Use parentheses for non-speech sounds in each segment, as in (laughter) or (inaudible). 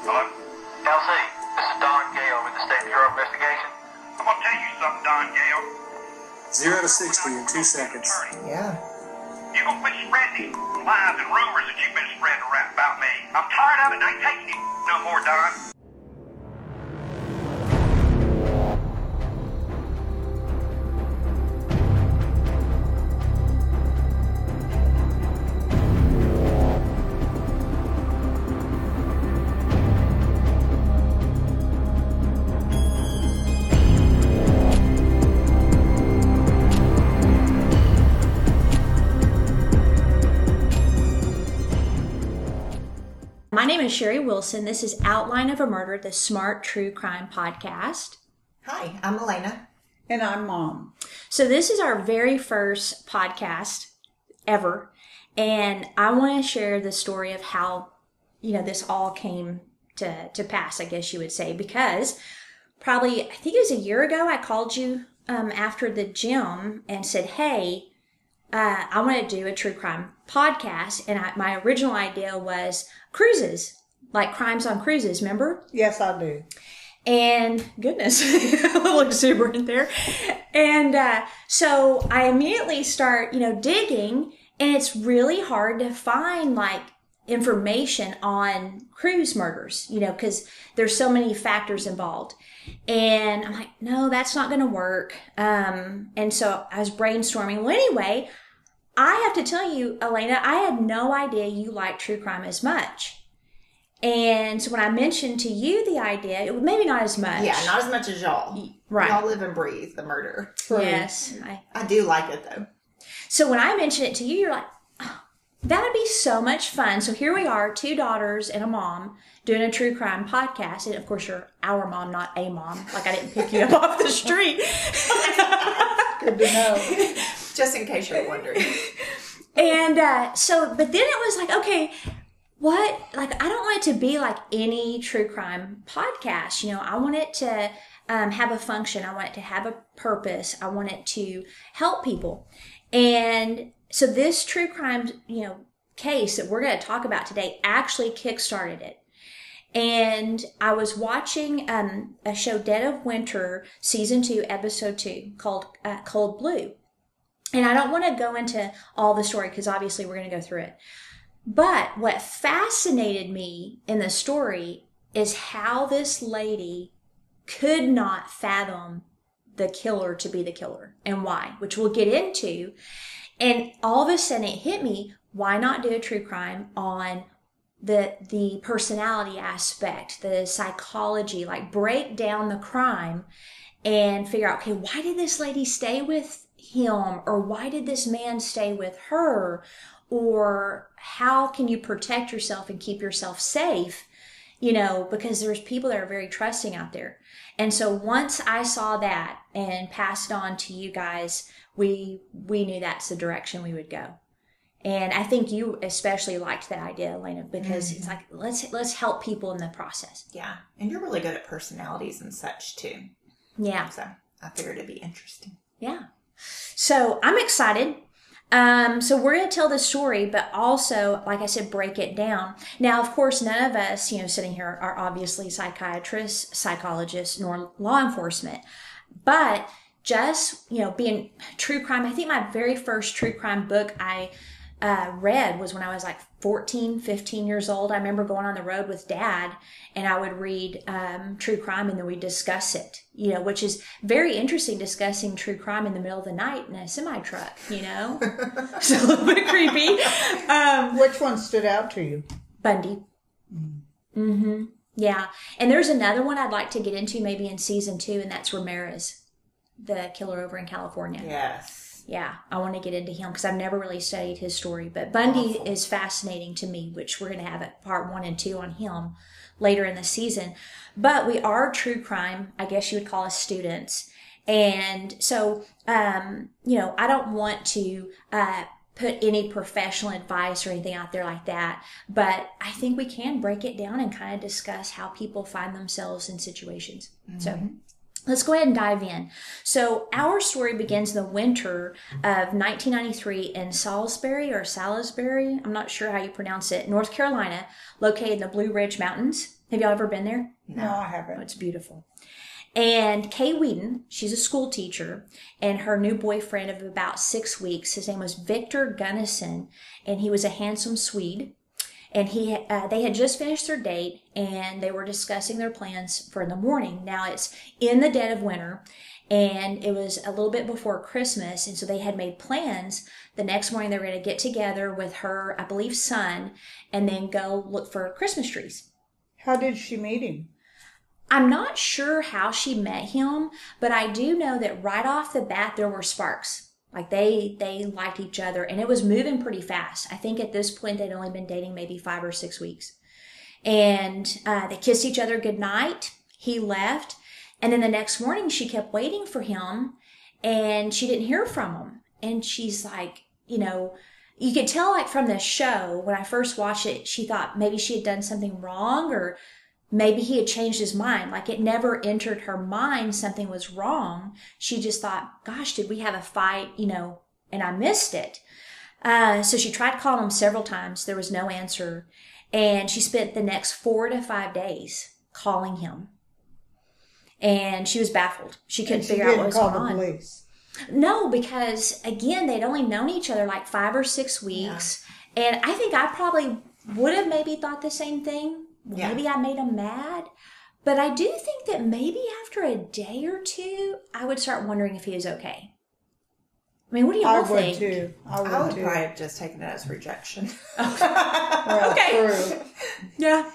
Hello? LC, this is Don Gale with the State Bureau of Investigation. I'm gonna tell you something, Don Gale. Zero to 60 in two seconds. Yeah. You gonna quit spreading these lies and rumors that you've been spreading around about me. I'm tired of it and I ain't taking it no more, Don. Name is Sherry Wilson. This is Outline of a Murder, the Smart True Crime Podcast. Hi, I'm Elena. And I'm mom. So, this is our very first podcast ever. And I want to share the story of how, you know, this all came to, to pass, I guess you would say, because probably, I think it was a year ago, I called you um, after the gym and said, Hey, uh, I want to do a true crime podcast. And I, my original idea was cruises, like crimes on cruises, remember? Yes, I do. And goodness, a little exuberant there. And uh, so I immediately start, you know, digging, and it's really hard to find like information on cruise murders, you know, because there's so many factors involved. And I'm like, no, that's not going to work. Um, and so I was brainstorming. Well, anyway, I have to tell you, Elena, I had no idea you like true crime as much. And so when I mentioned to you the idea, it was maybe not as much. Yeah, not as much as y'all. Right. Y'all live and breathe the murder. Yes. I, I do like it though. so when I mentioned it to you, you're like, oh, that'd be so much fun. So here we are, two daughters and a mom doing a true crime podcast. And of course, you're our mom, not a mom. Like I didn't pick you up (laughs) off the street. Good to know. (laughs) Just in case you're wondering. (laughs) And uh, so, but then it was like, okay, what? Like, I don't want it to be like any true crime podcast. You know, I want it to um, have a function. I want it to have a purpose. I want it to help people. And so, this true crime, you know, case that we're going to talk about today actually kickstarted it. And I was watching um, a show, Dead of Winter, season two, episode two, called uh, Cold Blue. And I don't want to go into all the story because obviously we're going to go through it. But what fascinated me in the story is how this lady could not fathom the killer to be the killer and why, which we'll get into. And all of a sudden it hit me, why not do a true crime on the the personality aspect, the psychology, like break down the crime and figure out, okay, why did this lady stay with him or why did this man stay with her or how can you protect yourself and keep yourself safe you know because there's people that are very trusting out there and so once i saw that and passed on to you guys we we knew that's the direction we would go and i think you especially liked that idea elena because it's mm-hmm. like let's let's help people in the process Yeah. And you're really good at personalities and such too. yeah So I figured it'd be interesting. Yeah. So I'm excited. Um, so we're going to tell the story, but also, like I said, break it down. Now, of course, none of us, you know, sitting here are obviously psychiatrists, psychologists, nor law enforcement. But just, you know, being true crime, I think my very first true crime book I uh, read was when I was like 14, 15 years old. I remember going on the road with dad and I would read um, true crime and then we'd discuss it, you know, which is very interesting discussing true crime in the middle of the night in a semi truck, you know? (laughs) (laughs) it's a little bit creepy. Um, Which one stood out to you? Bundy. Mm-hmm. Yeah. And there's another one I'd like to get into maybe in season two, and that's Ramirez, the killer over in California. Yes. Yeah, I want to get into him because I've never really studied his story. But Bundy Awful. is fascinating to me, which we're going to have at part one and two on him later in the season. But we are true crime, I guess you would call us students. And so, um, you know, I don't want to uh, put any professional advice or anything out there like that. But I think we can break it down and kind of discuss how people find themselves in situations. So let's go ahead and dive in. So our story begins in the winter of 1993 in Salisbury or Salisbury, I'm not sure how you pronounce it, North Carolina, located in the Blue Ridge Mountains. Have y'all ever been there? No, I Oh, haven't. it's beautiful. And Kay Weden, she's a school teacher, and her new boyfriend of about six weeks, his name was Victor Gunnarsson, and he was a handsome Swede. And he, uh, they had just finished their date, and they were discussing their plans for the morning. Now it's in the dead of winter, and it was a little bit before Christmas, and so they had made plans. The next morning, they were going to get together with her, I believe, son, and then go look for Christmas trees. How did she meet him? I'm not sure how she met him, but I do know that right off the bat there were sparks. Like they they liked each other and it was moving pretty fast. I think at this point they'd only been dating maybe five or six weeks. And uh, they kissed each other goodnight. He left. And then the next morning she kept waiting for him and she didn't hear from him. And she's like, you know, you could tell like from the show when I first watched it, she thought maybe she had done something wrong or maybe he had changed his mind. Like it never entered her mind something was wrong. She just thought, gosh, did we have a fight, you know, and I missed it. Uh, so she tried calling him several times. There was no answer. And she spent the next four to five days calling him. And she was baffled. She couldn't she figure out what was going on. police. No, because again, they'd only known each other like five or six weeks. And I think I probably would have maybe thought the same thing. Yeah. Maybe I made him mad. But I do think that maybe after a day or two, I would start wondering if he was okay. I mean, what do y'all would think? too. I would, I would too. probably have just taken it as rejection. Well, (laughs) Okay. true. Yeah.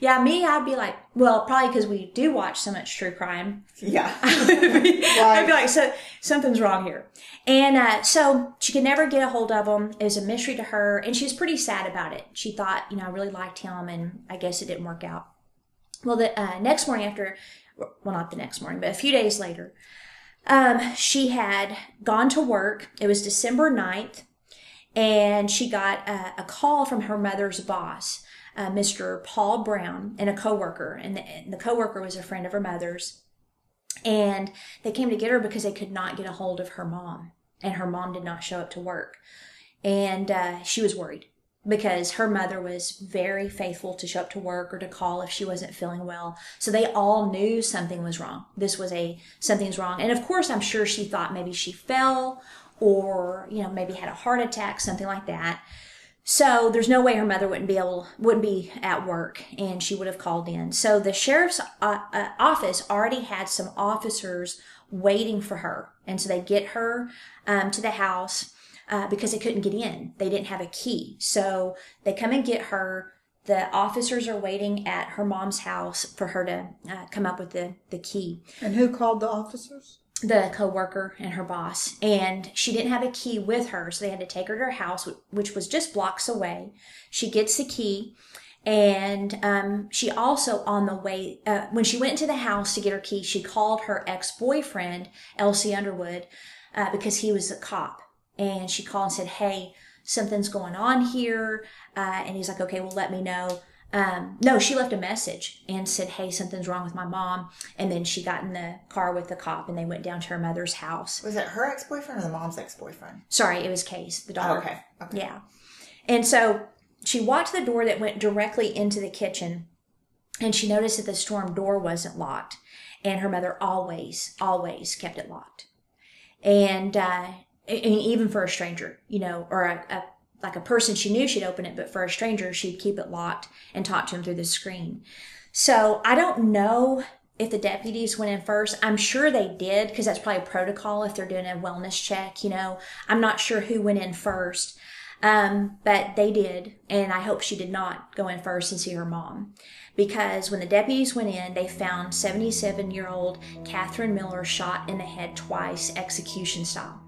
Yeah, me, I'd be like, well, probably because we do watch so much true crime. yeah. (laughs) I'd be like, so something's wrong here. And uh, so she could never get a hold of him. It was a mystery to her, and she was pretty sad about it. She thought, you know, I really liked him, and I guess it didn't work out. Well, the uh, next morning after, well, not the next morning, but a few days later, um, she had gone to work. It was December 9th, and she got a, a call from her mother's boss, uh, Mr. Paul Brown, and a coworker. And the, and the coworker was a friend of her mother's and they came to get her because they could not get a hold of her mom and her mom did not show up to work and uh, she was worried because her mother was very faithful to show up to work or to call if she wasn't feeling well so they all knew something was wrong this was a something's wrong and of course i'm sure she thought maybe she fell or you know maybe had a heart attack something like that so there's no way her mother wouldn't be able wouldn't be at work and she would have called in. So the sheriff's uh, uh, office already had some officers waiting for her, and so they get her um, to the house uh, because they couldn't get in. They didn't have a key, so they come and get her. The officers are waiting at her mom's house for her to uh, come up with the the key And who called the officers? The coworker and her boss and she didn't have a key with her so they had to take her to her house which was just blocks away. She gets the key and um, she also on the way uh, when she went into the house to get her key she called her ex-boyfriend LC Underwood uh, because he was a cop. And she called and said hey something's going on here uh, and he's like okay well let me know um, no, she left a message and said, Hey, something's wrong with my mom. And then she got in the car with the cop and they went down to her mother's house. Was it her ex boyfriend or the mom's ex boyfriend? Sorry, it was Kay's, the daughter. Oh, okay. Okay. Yeah. And so she walked to the door that went directly into the kitchen and she noticed that the storm door wasn't locked. And her mother always, always kept it locked. And, uh, mean, even for a stranger, you know, or a, a like a person she knew she'd open it, but for a stranger, she'd keep it locked and talk to him through the screen. So I don't know if the deputies went in first. I'm sure they did because that's probably protocol if they're doing a wellness check, you know. I'm not sure who went in first. Um, but they did, and I hope she did not go in first and see her mom. Because when the deputies went in, they found 77 year old Catherine Miller shot in the head twice, execution style.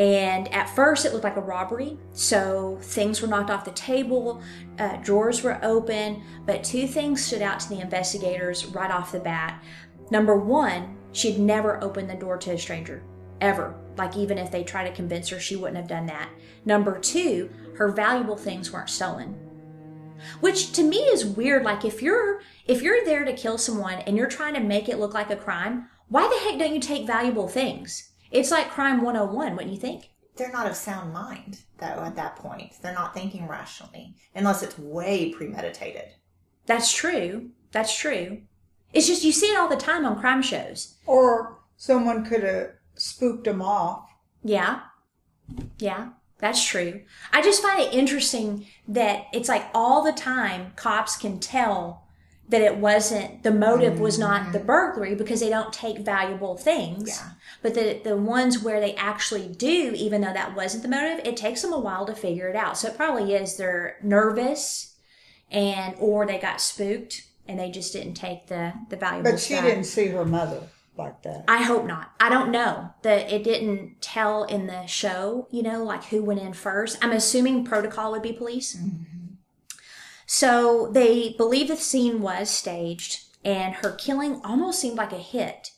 And at first, it looked like a robbery. So things were knocked off the table, uh, drawers were open, but two things stood out to the investigators right off the bat. Number one, she'd never opened the door to a stranger, ever. Like, even if they tried to convince her, she wouldn't have done that. Number two, her valuable things weren't stolen. Which to me is weird. Like, if you're if you're there to kill someone and you're trying to make it look like a crime, why the heck don't you take valuable things? It's like crime 101, wouldn't you think? They're not of sound mind, though, at that point. They're not thinking rationally, unless it's way premeditated. That's true. That's true. It's just you see it all the time on crime shows. Or someone could have spooked them off. Yeah. Yeah. That's true. I just find it interesting that it's like all the time cops can tell that it wasn't the motive was not the mm. burglary because they don't take valuable things. Yeah. But the the ones where they actually do, even though that wasn't the motive, it takes them a while to figure it out. So it probably is they're nervous and or they got spooked and they just didn't take the the valuable But she stuff. didn't see her mother like that. I hope not. I don't know that it didn't tell in the show, you know, like who went in first. I'm assuming protocol would be police. Mm-hmm. So they believe the scene was staged and her killing almost seemed like a hit.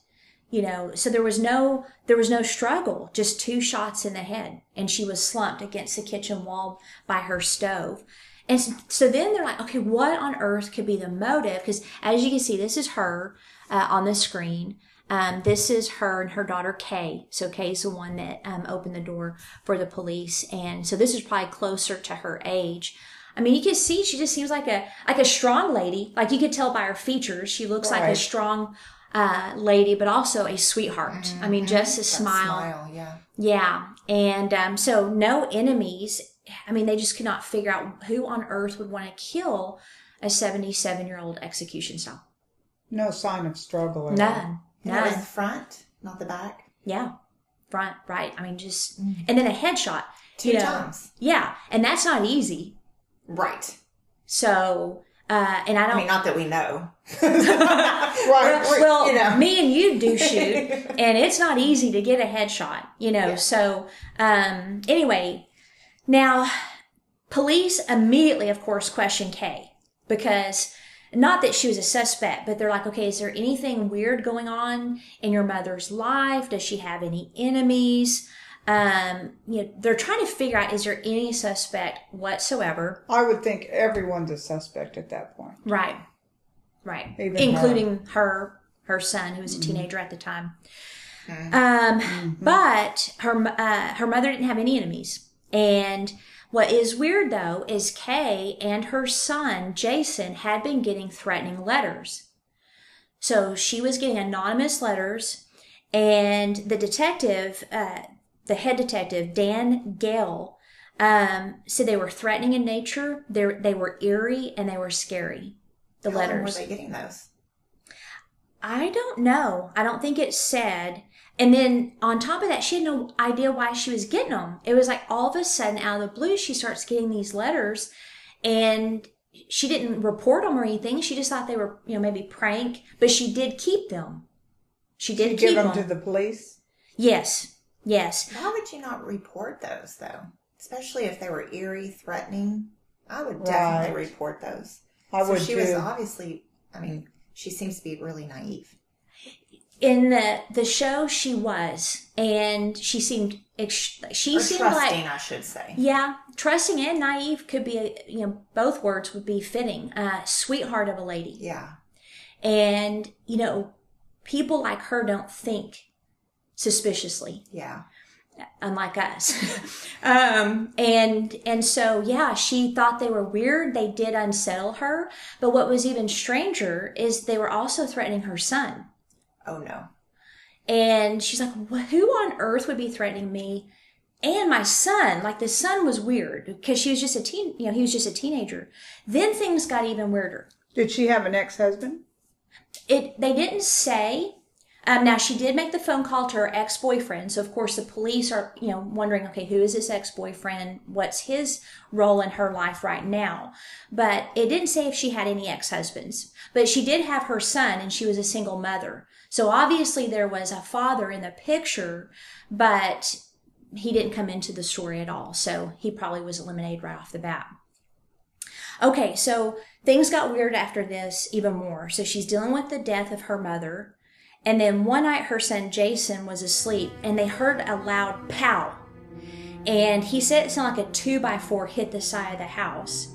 You know, so there was no there was no struggle, just two shots in the head and she was slumped against the kitchen wall by her stove. And so, then they're like, okay, what on earth could be the motive? Because as you can see, this is her uh, on the screen. Um, this is her and her daughter Kay. So Kay's the one that um, opened the door for the police, and so this is probably closer to her age. I mean, you can see she just seems like a like a strong lady. Like you could tell by her features, she looks like a strong uh, lady, but also a sweetheart. I mean, just a That smile. yeah. Yeah. And um, so no enemies. I mean, they just could not figure out who on earth would want to kill a 77 year old execution style. No sign of struggle at all. None. And it was the None. front, not the back. Yeah. Front, right. I mean, just, and then a headshot. Two you know. times. Yeah. And that's not easy. Right. So, uh, and I don't. I mean, not that we know. (laughs) Right. We're- well, you know. me and you do shoot, (laughs) and it's not easy to get a headshot, you know. Yeah. So, um, anyway, now police immediately, of course, question Kay because not that she was a suspect, but they're like, okay, is there anything weird going on in your mother's life? Does she have any enemies? Um, you know, they're trying to figure out is there any suspect whatsoever? I would think everyone's a suspect at that point. Right. Right. Even Including her her son who was a teenager at the time. Um but her uh, her mother didn't have any enemies. And what is weird though is Kay and her son Jason had been getting threatening letters. So she was getting anonymous letters and the detective uh, the head detective Dan Gale um, said they were threatening in nature. They they were eerie and they were scary. The How long letters. Were they getting those? I don't know. I don't think it said. And then on top of that, she had no idea why she was getting them. It was like all of a sudden, out of the blue, she starts getting these letters, and she didn't report them or anything. She just thought they were, you know, maybe prank, but she did keep them. She did keep give them them. to the police. yes, yes. Why would you not report those though? Especially if they were eerie, threatening. I would definitely Right. report those. I so would she too. was obviously. I mean, she seems to be really naive. In the the show, she was, and she seemed. ex- She Or seemed trusting, like I should say. Yeah, trusting and naive could be, a, you know, both words would be fitting. Uh, sweetheart of a lady. Yeah. And, you know, people like her don't think suspiciously, Yeah. unlike us. (laughs) um, and, and so, yeah, she thought they were weird. They did unsettle her. But what was even stranger is they were also threatening her son. Oh no. And she's like, who on earth would be threatening me and my son? Like the son was weird because she was just a teen, you know, he was just a teenager. Then things got even weirder. Did she have an ex-husband? It, they didn't say. Um, now she did make the phone call to her ex-boyfriend. So of course the police are, you know, wondering, okay, who is this ex-boyfriend? What's his role in her life right now? But it didn't say if she had any ex-husbands. But she did have her son and she was a single mother. So obviously there was a father in the picture, but he didn't come into the story at all. So he probably was eliminated right off the bat. Okay, so things got weird after this even more. So she's dealing with the death of her mother. And then one night her son Jason was asleep and they heard a loud pow. And he said it sounded like a two by four hit the side of the house.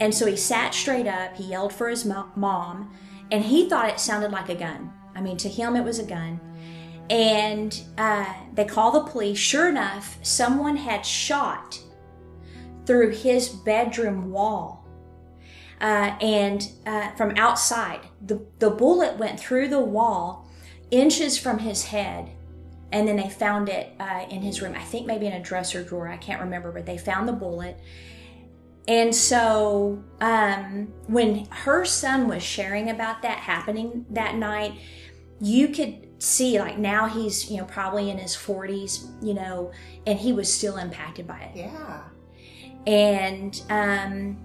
And so he sat straight up, he yelled for his mom, and he thought it sounded like a gun. I mean, to him, it was a gun. And uh, they call the police. Sure enough, someone had shot through his bedroom wall. uh, and uh, from outside. The, the bullet went through the wall inches from his head. And then they found it uh, in his room. I think maybe in a dresser drawer. I can't remember, but they found the bullet. And so um, when her son was sharing about that happening that night, you could see like now he's you know probably in his 40s you know and he was still impacted by it Yeah. and um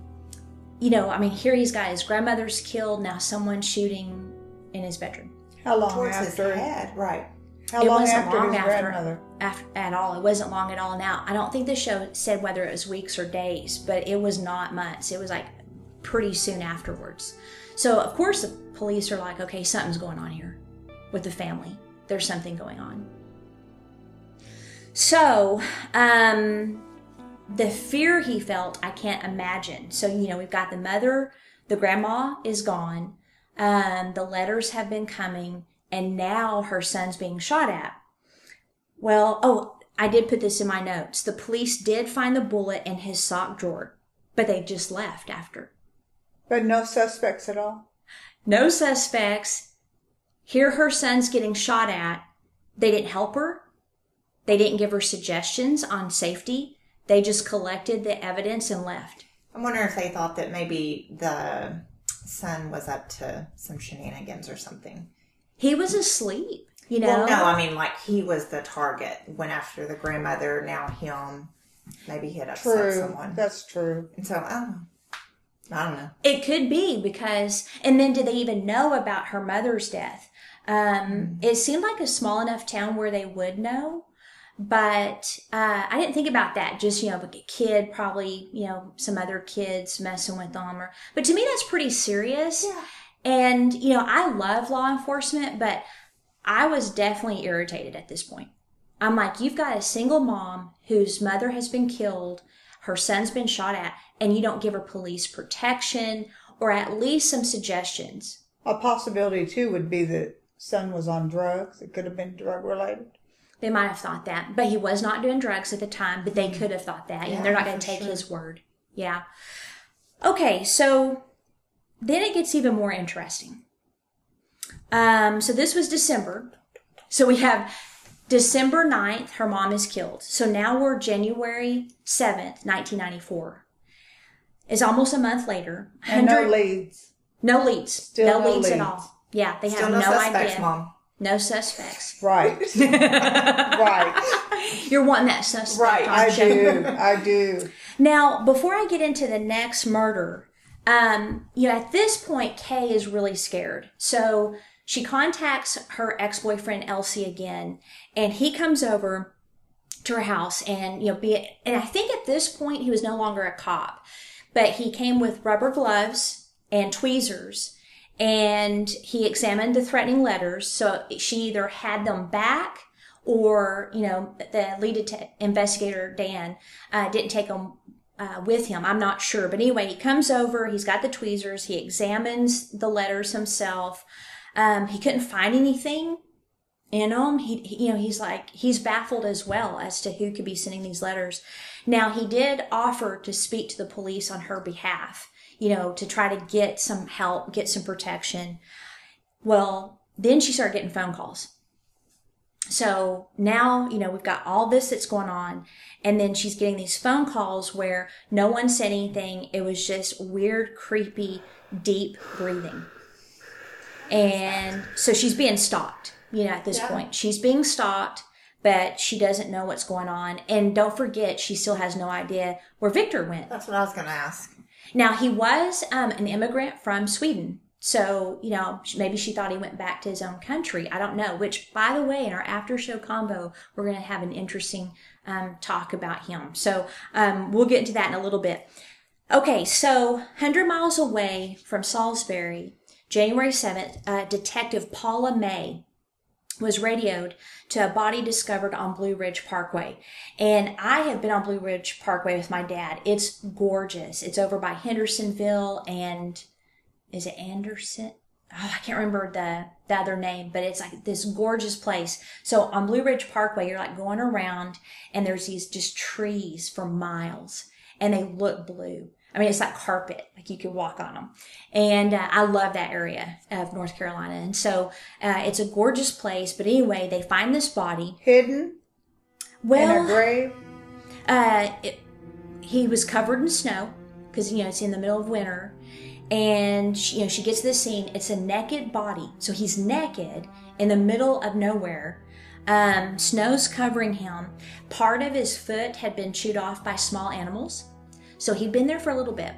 you know i mean here he's got his grandmother's killed now someone's shooting in his bedroom How long Towards his after? head, right. How It long wasn't after long his after. after, at all. It wasn't long at all now. I don't think the show said whether it was weeks or days but it was not months. It was like pretty soon afterwards. So of course the police are like okay something's going on here with the family. There's something going on. So um the fear he felt i can't imagine. So you know we've got the mother the grandma is gone um the letters have been coming and now her son's being shot at well, oh, I did put this in my notes. The police did find the bullet in his sock drawer, but they just left after. But no suspects at all. No suspects. Here her son's getting shot at. They didn't help her. They didn't give her suggestions on safety. They just collected the evidence and left. I'm wondering if they thought that maybe the son was up to some shenanigans or something. He was asleep, you know. Well, no, I mean, like he was the target. Went after the grandmother, now him. Maybe he had upset True. someone. That's true. and so, I don't know. I don't know. It could be because, and then did they even know about her mother's death? Um, It seemed like a small enough town where they would know, but uh, I didn't think about that. Just you know, a kid, probably you know, some other kids messing with them, or. But to me, that's pretty serious. Yeah. And you know, I love law enforcement, but I was definitely irritated at this point. I'm like, you've got a single mom whose mother has been killed, her son's been shot at, and you don't give her police protection or at least some suggestions. A possibility too would be that son was on drugs. It could have been drug related. They might have thought that, but he was not doing drugs at the time, but they could have thought that. and they're not going to take sure. his word. Yeah. Okay, so then it gets even more interesting. Um, so this was December. So we have December 9th, her mom is killed. So now we're January 7th, 1994. It's almost a month later. And no leads. no leads. Still no, no leads at all. Yeah, they Still have no, no, suspects, idea. mom. No suspects. Right. (laughs) right. You're wanting that suspect. Right, I do. I do. Now, before I get into the next murder, um, you know, at this point, Kay is really scared. So she contacts her ex-boyfriend LC again, and he comes over to her house, and you know, be it, and I think at this point he was no longer a cop, but he came with rubber gloves and tweezers, and he examined the threatening letters. So she either had them back or you know the lead investigator Dan uh, didn't take them uh, with him. I'm not sure, but anyway, he comes over. He's got the tweezers. He examines the letters himself. Um, he couldn't find anything in them. He, he- you know, he's like he's baffled as well as to who could be sending these letters. Now he did offer to speak to the police on her behalf. You know, to try to get some help, get some protection. Well, then she started getting phone calls. So now, you know, we've got all this that's going on. And then she's getting these phone calls where no one said anything. It was just weird, creepy, deep breathing. And so she's being stalked, you know, at this point. She's being stalked, but she doesn't know what's going on. And don't forget, she still has no idea where Victor went. That's what I was going to ask. Now, he was um, an immigrant from Sweden. So, you know, maybe she thought he went back to his own country. I don't know. Which, by the way, in our after show combo, we're going to have an interesting um, talk about him. So, um, we'll get into that in a little bit. Okay, so 100 miles away from Salisbury, January 7th, uh, Detective Paula May was radioed to a body discovered on Blue Ridge Parkway. And I have been on Blue Ridge Parkway with my dad. It's gorgeous. It's over by Hendersonville and is it Anderson? Oh, I can't remember the, the other name, but it's like this gorgeous place. So on Blue Ridge Parkway, you're like going around and there's these just trees for miles and they look blue. I mean, it's like carpet, like you could walk on them. And uh, I love that area of North Carolina. And so uh, it's a gorgeous place. But anyway, they find this body. Hidden in a grave. uh, it, he was covered in snow because you know it's in the middle of winter, and she, you know she gets to the scene. It's a naked body, so he's naked in the middle of nowhere. Um, snow's covering him. Part of his foot had been chewed off by small animals, so he'd been there for a little bit,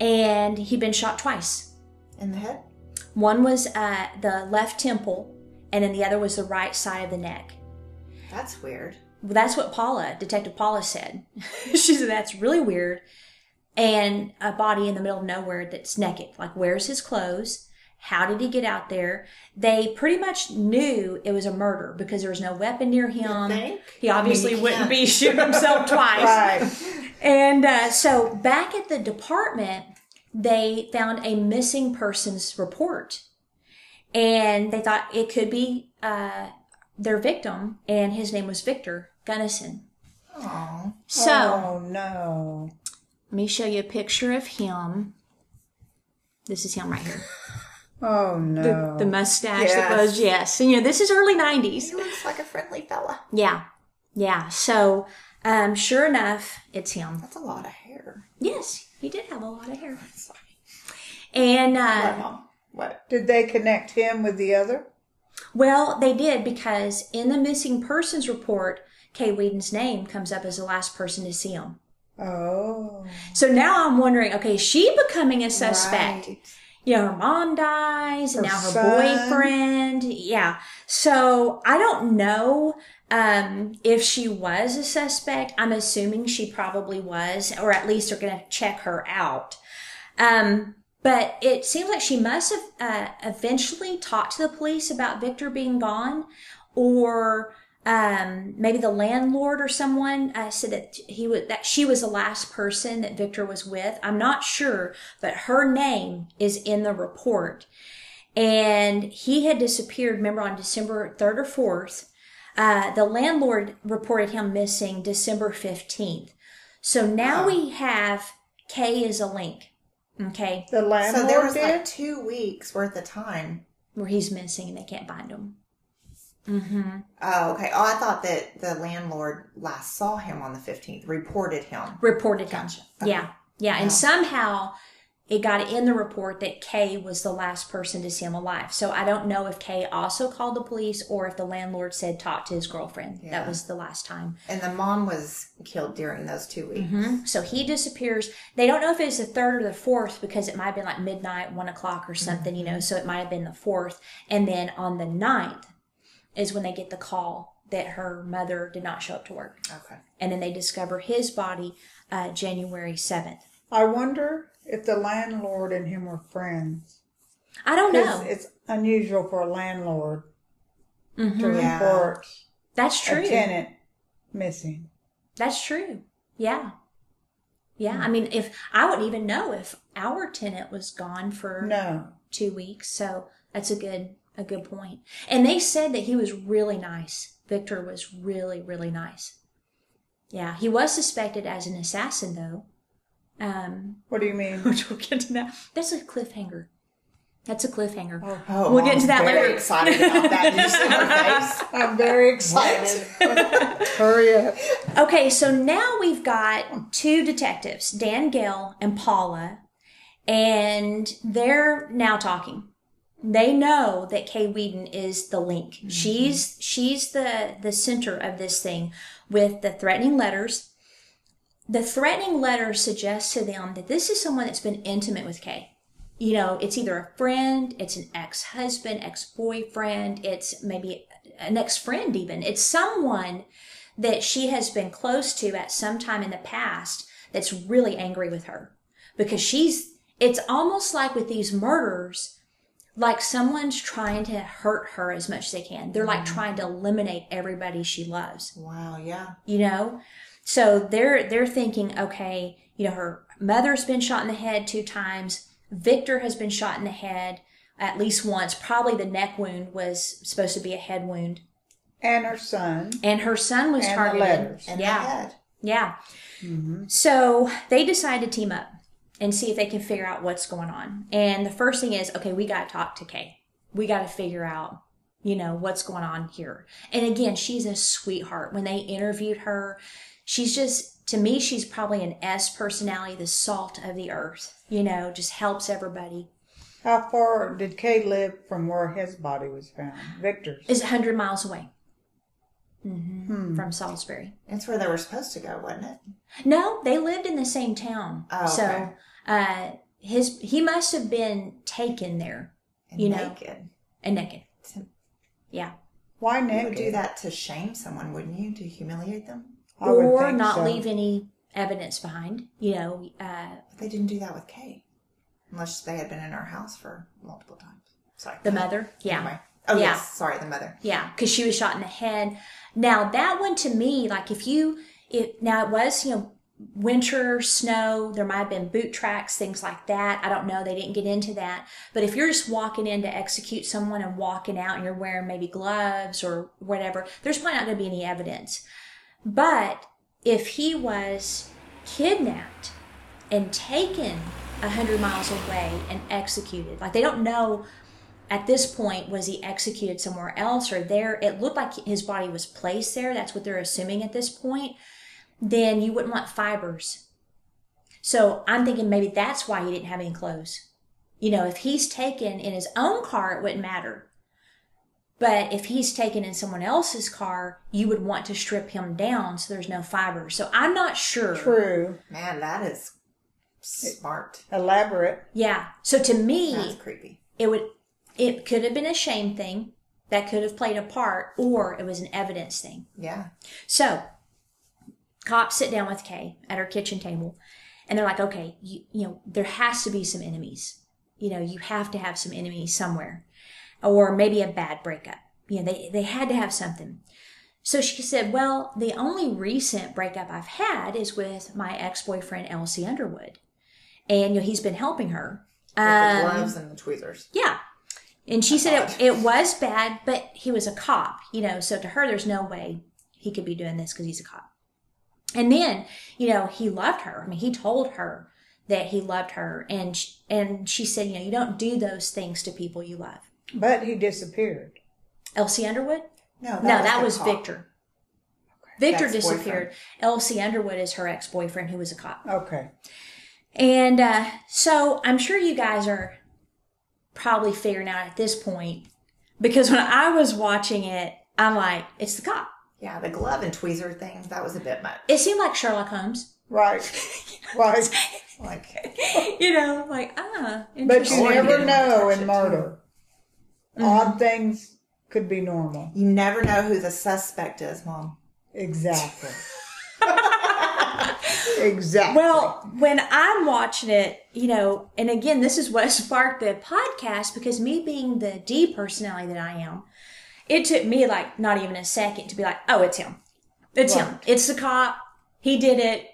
and he'd been shot twice. In the head? One was at the left temple, and then the other was the right side of the neck. That's weird. Well, that's what Paula, Detective Paula said. (laughs) she said that's really weird. And a body in the middle of nowhere that's naked. Like, where's his clothes? How did he get out there? They pretty much knew it was a murder because there was no weapon near him. think? He obviously I mean, wouldn't be shooting himself (laughs) twice. Right. And uh, so back at the department, they found a missing persons report. And they thought it could be uh, their victim, and his name was Victor Gunnarsson. Oh. So oh no. let me show you a picture of him. This is him right here. (laughs) Oh The, no. the mustache, Yes. the clothes, yes. And, you know, this is early 90s. He looks like a friendly fella. Yeah. Yeah. So, um, sure enough, it's him. That's a lot of hair. Yes, he did have a lot of hair. Sorry. And, uh, What, Mom? What? Did they connect him with the other? Well, they did because in the missing persons report, Kay Weden's name comes up as the last person to see him. Oh. So now I'm wondering, okay, is she becoming a suspect? Right. You know, her mom dies and now her son. boyfriend. Yeah. So I don't know um, if she was a suspect. I'm assuming she probably was, or at least they're going to check her out. Um, but it seems like she must have uh, eventually talked to the police about Victor being gone, or um, maybe the landlord or someone uh, said that he that she was the last person that Victor was with. I'm not sure, but her name is in the report, and he had disappeared. Remember on December third or fourth. Uh, the landlord reported him missing December 15th. So now we have Kay as a link. Okay. The landlord So there was did? like two weeks worth of time. Where he's missing and they can't find him. Mm-hmm. Oh, okay. Oh, I thought that the landlord last saw him on the 15th, reported him. Reported him. Gotcha. Yeah. Yeah. Wow. And somehow it got in the report that Kay was the last person to see him alive. So I don't know if Kay also called the police or if the landlord said talk to his girlfriend. Yeah. That was the last time. And the mom was killed during those two weeks. hmm So he disappears. They don't know if it's the third or the fourth because it might have been like midnight, one o'clock or something, you know. So it might have been the fourth. And then on the ninth is when they get the call that her mother did not show up to work. Okay. And then they discover his body uh, January 7th. I wonder if the landlord and him were friends. I don't know. it's unusual for a landlord Mhm. to report That's true. a true. tenant missing. That's true. Yeah. Yeah. I mean, if I wouldn't even know if our tenant was gone for No. two weeks. So that's a good a good point. And they said that he was really nice. Victor was really really nice. Yeah, he was suspected as an assassin though. Um, What do you mean? (laughs) which we'll get to that. That's a cliffhanger. That's a cliffhanger. Oh, We'll get into that later. I'm very excited about that. Did you see her (laughs) face? I'm very excited. (laughs) Hurry up. Okay, so now we've got two detectives, Dan Gale and Paula, and they're now talking. They know that Kay Weden is the link. She's she's the the center of this thing with the threatening letters. The threatening letter suggests to them that this is someone that's been intimate with Kay. You know, it's either a friend, it's an ex-husband, ex-boyfriend, it's maybe an ex-friend even. It's someone that she has been close to at some time in the past that's really angry with her because she's it's almost like with these murders like someone's trying to hurt her as much as they can they're like mm. trying to eliminate everybody she loves Wow, yeah. you know so they're they're thinking okay you know her mother's been shot in the head two times victor has been shot in the head at least once probably the neck wound was supposed to be a head wound And her son. and her son was And the targeted letters. And yeah the head. yeah. Mm-hmm. So they decide to team up and see if they can figure out what's going on. And the first thing is, okay, we got to talk to Kay. We got to figure out, you know, what's going on here. And again, she's a sweetheart. When they interviewed her, she's just, to me, she's probably an S personality, the salt of the earth, you know, just helps everybody. How far did Kay live from where his body was found? Victor's. Is 100 miles away hmm from Salisbury. that's where they were supposed to go, wasn't it? No, they lived in the same town. Oh, okay. So, uh, his, he must have been taken there And You know. naked. and naked. Yeah. Why You would do that to shame someone, wouldn't you? To humiliate them? I would or think not so. leave any evidence behind. You know, uh, But they didn't do that with Kay. Unless they had been in our house for multiple times. Sorry. the mother. Yeah. Anyway. Oh, Yeah. yes. Sorry, the mother. Yeah. Cause she was shot in the head. Now that one to me, like if you, it, now it was, you know, winter, snow, there might have been boot tracks, things like that. I don't know. They didn't get into that. But if you're just walking in to execute someone and walking out and you're wearing maybe gloves or whatever, there's probably not going to be any evidence. But if he was kidnapped and taken a hundred miles away and executed, like they don't know at this point was he executed somewhere else or there? It looked like his body was placed there. That's what they're assuming at this point. Then you wouldn't want fibers. So i'm thinking maybe that's why he didn't have any clothes. You know if he's taken in his own car it wouldn't matter but if he's taken in someone else's car you would want to strip him down so there's no fibers so i'm not sure True. Man, that is smart. Elaborate. yeah so to me That's creepy. it would it could have been a shame thing that could have played a part or it was an evidence thing Yeah. so cops sit down with kay at her kitchen table and they're like okay you, you know there has to be some enemies you know you have to have some enemies somewhere or maybe a bad breakup you know they, they had to have something so she said well the only recent breakup i've had is with my ex-boyfriend LC Underwood and you know he's been helping her With Um, the gloves and the tweezers. yeah. And she said it, it was bad, but he was a cop, you know, so to her, there's no way he could be doing this because he's a cop. And then, you know, he loved her. I mean, he told her that he loved her. And, sh- and she said, you know, you don't do those things to people you love. But he disappeared. LC Underwood? No, that no, was that was cop. Victor. Victor Ex-boyfriend. disappeared. LC Underwood is her ex boyfriend who was a cop. Okay. And uh, so I'm sure you guys are probably figuring out at this point because when I was watching it, I'm like, it's the cop. Yeah, the glove and tweezer thing, that was a bit much. It seemed like Sherlock Holmes. Right. (laughs) right. Like, you know, like, ah, But you never know touch in it, murder. Odd things could be normal. you never know who the suspect is, Mom. Exactly. (laughs) (laughs) exactly. Well, when I'm watching it, you know, and again, this is what (laughs) sparked the podcast because me being the D personality that I am, it took me like not even a second to be like, oh, it's him. It's him. It's the cop. He did it.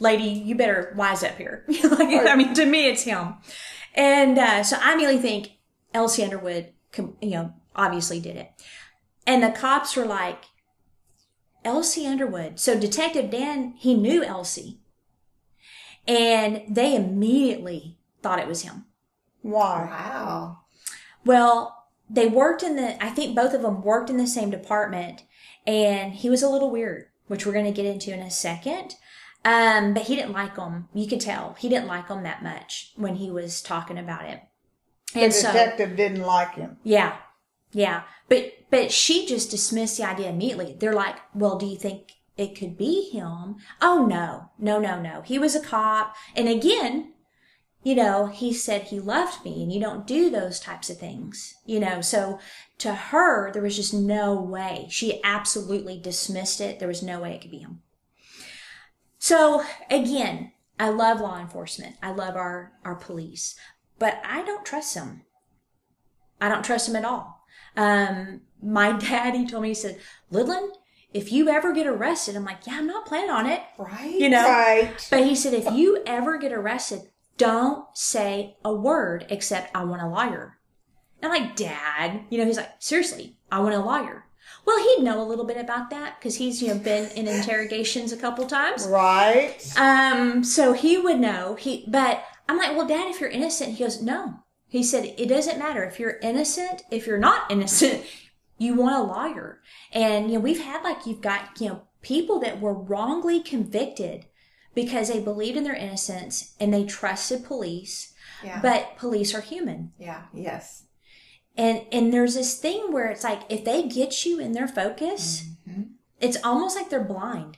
Lady, you better wise up here. like, I mean, to me, it's him. And uh, so I immediately think LC Underwood, you know, obviously did it. And the cops were like, LC Underwood. So Detective Dan, he knew LC. And they immediately thought it was him. Why? Wow. Well, they worked in the, I think both of them worked in the same department and he was a little weird, which we're going to get into in a second. Um, but he didn't like them. You could tell he didn't like them that much when he was talking about it. The And so, detective didn't like him. yeah, yeah. But, but she just dismissed the idea immediately. They're like, well, do you think it could be him? Oh, no, no, no, no. He was a cop. And again, you know, he said he loved me and you don't do those types of things, you know. So to her, there was just no way. She absolutely dismissed it. There was no way it could be him. So again, I love law enforcement. I love our, our police, but I don't trust him. I don't trust him at all. Um, my (laughs) dad, he told me, he said, Lidland, if you ever get arrested, I'm like, yeah, I'm not planning on it. Right? You know? Right. But he said, if you ever get arrested, don't say a word except I want a lawyer. And I'm like, Dad, you know, he's like, seriously, I want a lawyer. Well, he'd know a little bit about that because he's you know been in (laughs) interrogations a couple times. Right. Um, so he would know. He, but I'm like, well, Dad, if you're innocent, he goes, no. He said it doesn't matter if you're innocent. If you're not (laughs) innocent, you want a lawyer. And you know, we've had like you've got you know people that were wrongly convicted because they believed in their innocence and they trusted police. Yeah. But police are human. yeah. Yes. And and there's this thing where it's like if they get you in their focus, it's almost like they're blind.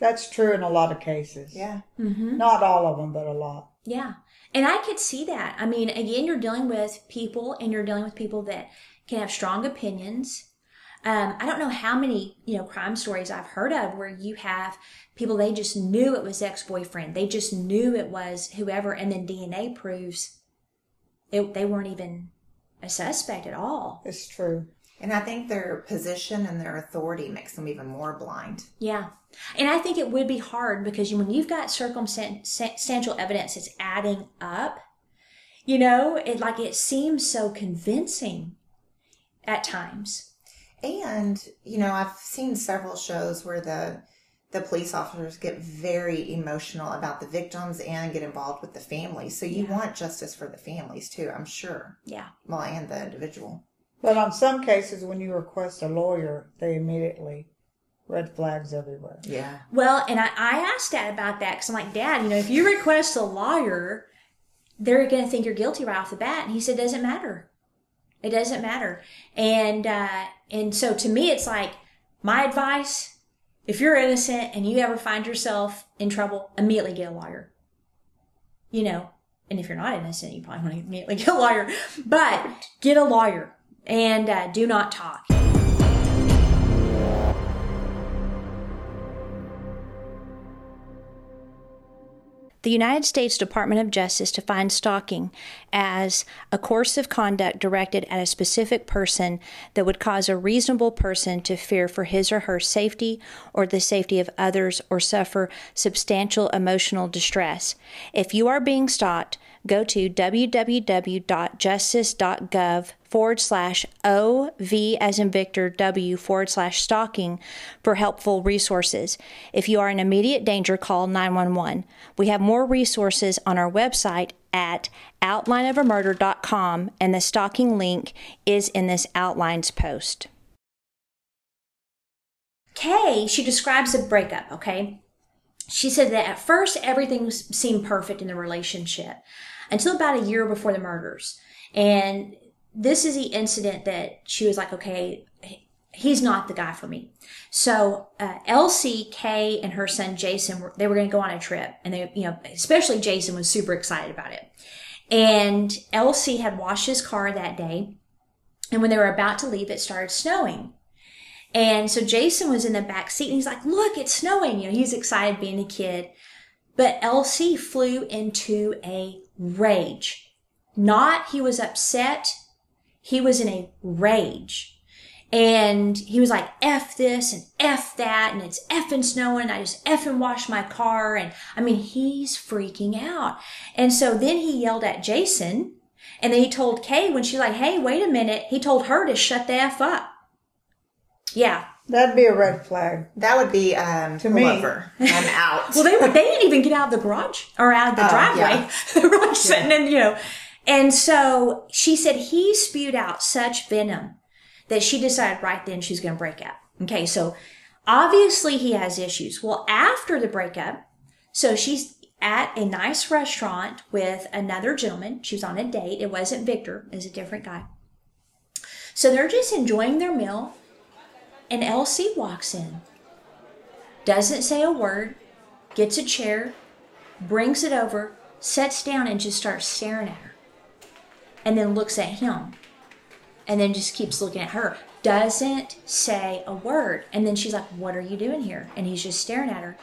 That's true in a lot of cases. Yeah. Mm-hmm. Not all of them, but a lot. Yeah. And I could see that. I mean, again, you're dealing with people and you're dealing with people that can have strong opinions. Um, I don't know how many, you know, crime stories I've heard of where you have people, they just knew it was ex-boyfriend. They just knew it was whoever. And then DNA proves it, they weren't even a suspect at all. It's true. And I think their position and their authority makes them even more blind. Yeah. And I think it would be hard because when you've got circumstantial evidence that's adding up, you know, it like it seems so convincing at times. And, you know, I've seen several shows where the the police officers get very emotional about the victims and get involved with the families. So you Yeah. want justice for the families too, I'm sure. Yeah. Well, and the individual. But on some cases, when you request a lawyer, they immediately red flags everywhere. Yeah. Well, and I, I asked Dad about that because I'm like, Dad, you know, if you request a lawyer, they're going to think you're guilty right off the bat. And he said, doesn't matter. It doesn't matter. And, uh, and so to me, it's like my advice, if you're innocent and you ever find yourself in trouble, immediately get a lawyer. You know, and if you're not innocent, you probably want to immediately (laughs) get a lawyer, but get a lawyer and uh, do not talk. The United States Department of Justice defines stalking as a course of conduct directed at a specific person that would cause a reasonable person to fear for his or her safety or the safety of others or suffer substantial emotional distress. If you are being stalked, go to www.justice.gov forward slash OV as in Victor W forward slash stalking for helpful resources. If you are in immediate danger, call 911. We have more resources on our website at outlineofamurder.com and the stalking link is in this outlines post. Kay, she describes a breakup, okay? She said that at first everything seemed perfect in the relationship until about a year before the murders. And this is the incident that she was like, okay, he's not the guy for me. So uh, LC, Kay, and her son Jason, were, they were going to go on a trip, and they, you know, especially Jason was super excited about it. And LC had washed his car that day, and when they were about to leave, it started snowing. And so Jason was in the back seat, and he's like, "Look, it's snowing!" You know, he's excited being a kid. But LC flew into a rage. Not he was upset, he was in a rage. And he was like, F this and F that, and it's effing snowing. I just effing washed my car. And I mean, he's freaking out. And so then he yelled at Jason. And then he told Kay when she's like, hey, wait a minute, he told her to shut the F up. Yeah. That'd be a red flag. That would be um To pull me. over. I'm out. (laughs) Well, they were, they didn't even get out of the garage or out of the Oh, driveway. yeah. they were like sitting in, you know. And so she said he spewed out such venom that she decided right then she's going to break up. Okay, so obviously he has issues. Well, after the breakup, so she's at a nice restaurant with another gentleman. She was on a date. It wasn't Victor, it was a different guy. So they're just enjoying their meal, and LC walks in, doesn't say a word, gets a chair, brings it over, sits down, and just starts staring at her. And then looks at him. And then just keeps looking at her. Doesn't say a word. And then she's like, What are you doing here? And he's just staring at her.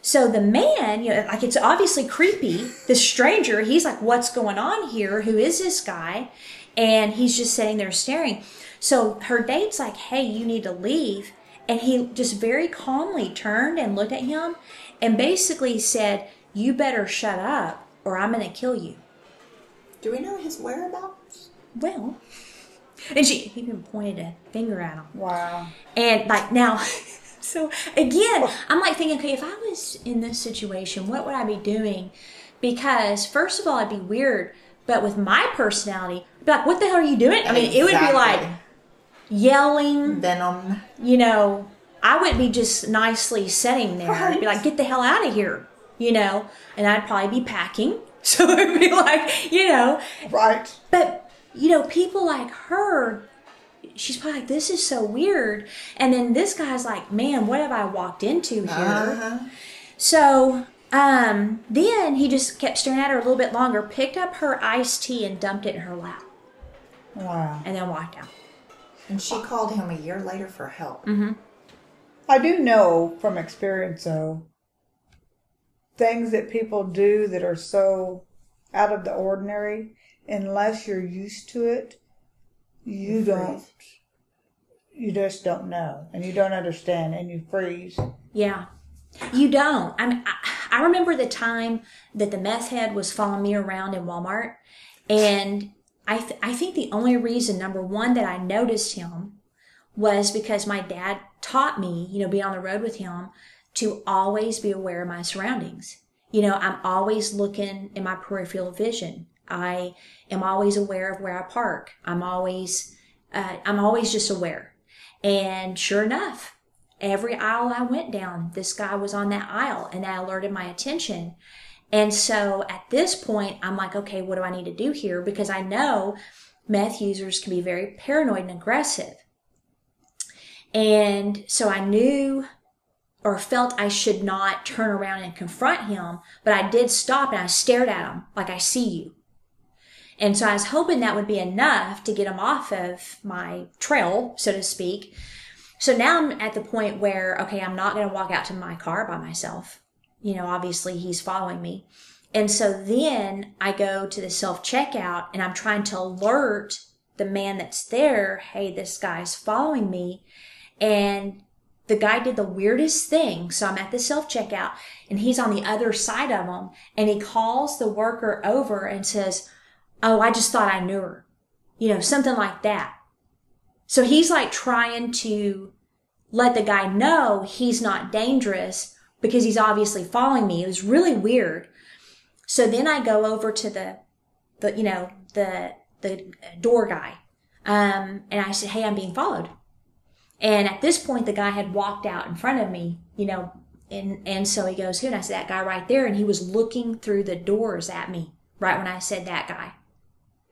So the man, you know, like it's obviously creepy. The stranger, he's like, What's going on here? Who is this guy? And he's just sitting there staring. So her date's like, Hey, you need to leave. And he just very calmly turned and looked at him and basically said, You better shut up or I'm going to kill you. Do we know his whereabouts? Well, (laughs) And she even pointed a finger at him. Wow. And like now, (laughs) so again, I'm like thinking, okay, if I was in this situation, what would I be doing? Because first of all, it'd be weird. But with my personality, I'd be like, what the hell are you doing? I mean, it would be like yelling, venom. you know, I would be just nicely sitting there. I'd be like, get the hell out of here, you know, and I'd probably be packing. (laughs) So it'd be like, you know, Right. but you know, people like her, she's probably like, this is so weird. And then this guy's like, man, what have I walked into here? Uh-huh. So um, then he just kept staring at her a little bit longer, picked up her iced tea and dumped it in her lap, Wow. and then walked out. And she called him a year later for help. Mm-hmm. I do know from experience, though, things that people do that are so out of the ordinary, unless you're used to it, you don't, you just don't know, and you don't understand, and you freeze. Yeah. You don't. I mean, I, I remember the time that the meth head was following me around in Walmart, and I th- I think the only reason, number one, that I noticed him was because my dad taught me, you know, being on the road with him, to always be aware of my surroundings. You know, I'm always looking in my peripheral vision. I am always aware of where I park. I'm always, uh, I'm always just aware. And sure enough, every aisle I went down, this guy was on that aisle and that alerted my attention. And so at this point, I'm like, okay, what do I need to do here? Because I know meth users can be very paranoid and aggressive. And so I knew or felt I should not turn around and confront him, but I did stop and I stared at him like I see you. And so I was hoping that would be enough to get him off of my trail, so to speak. So now I'm at the point where, okay, I'm not going to walk out to my car by myself. You know, obviously he's following me. And so then I go to the self checkout and I'm trying to alert the man that's there, hey, this guy's following me. And the guy did the weirdest thing. So I'm at the self checkout and he's on the other side of him and he calls the worker over and says, Oh, I just thought I knew her. You know, something like that. So he's like trying to let the guy know he's not dangerous because he's obviously following me. It was really weird. So then I go over to the, the, you know, the, the door guy. Um, and I said, Hey, I'm being followed. And at this point, the guy had walked out in front of me, you know, and, and so he goes, who? And I said, that guy right there. And he was looking through the doors at me right when I said that guy.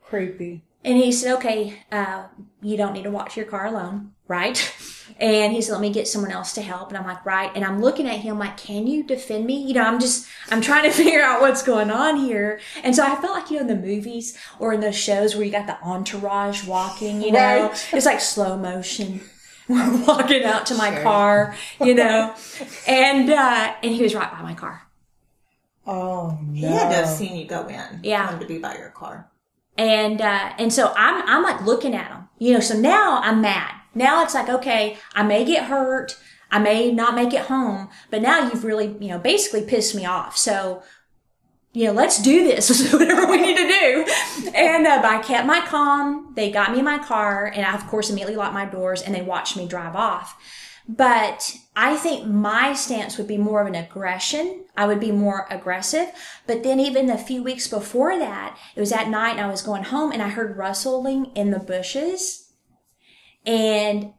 Creepy. And he said, okay, uh, you don't need to watch your car alone, right? (laughs) And he said, let me get someone else to help. And I'm like, right. And I'm looking at him like, can you defend me? You know, I'm just, I'm trying to (laughs) figure out what's going on here. And so I felt like, you know, in the movies or in those shows where you got the entourage walking, you know, Right. it's like slow motion. (laughs) We're walking out to my Sure. car, you know, and, uh, and he was right by my car. Oh no. He had to have seen you go in. Yeah. For him to be by your car. And uh, and so I'm I'm like looking at him, you know. So now I'm mad. Now it's like, okay, I may get hurt, I may not make it home, but now you've really, you know, basically pissed me off. So, you know, let's do this, (laughs) whatever we need to do. And uh, I kept my calm. They got me in my car, and I of course immediately locked my doors, and they watched me drive off. But I think my stance would be more of an aggression. I would be more aggressive. But then even a few weeks before that, it was at night and I was going home and I heard rustling in the bushes and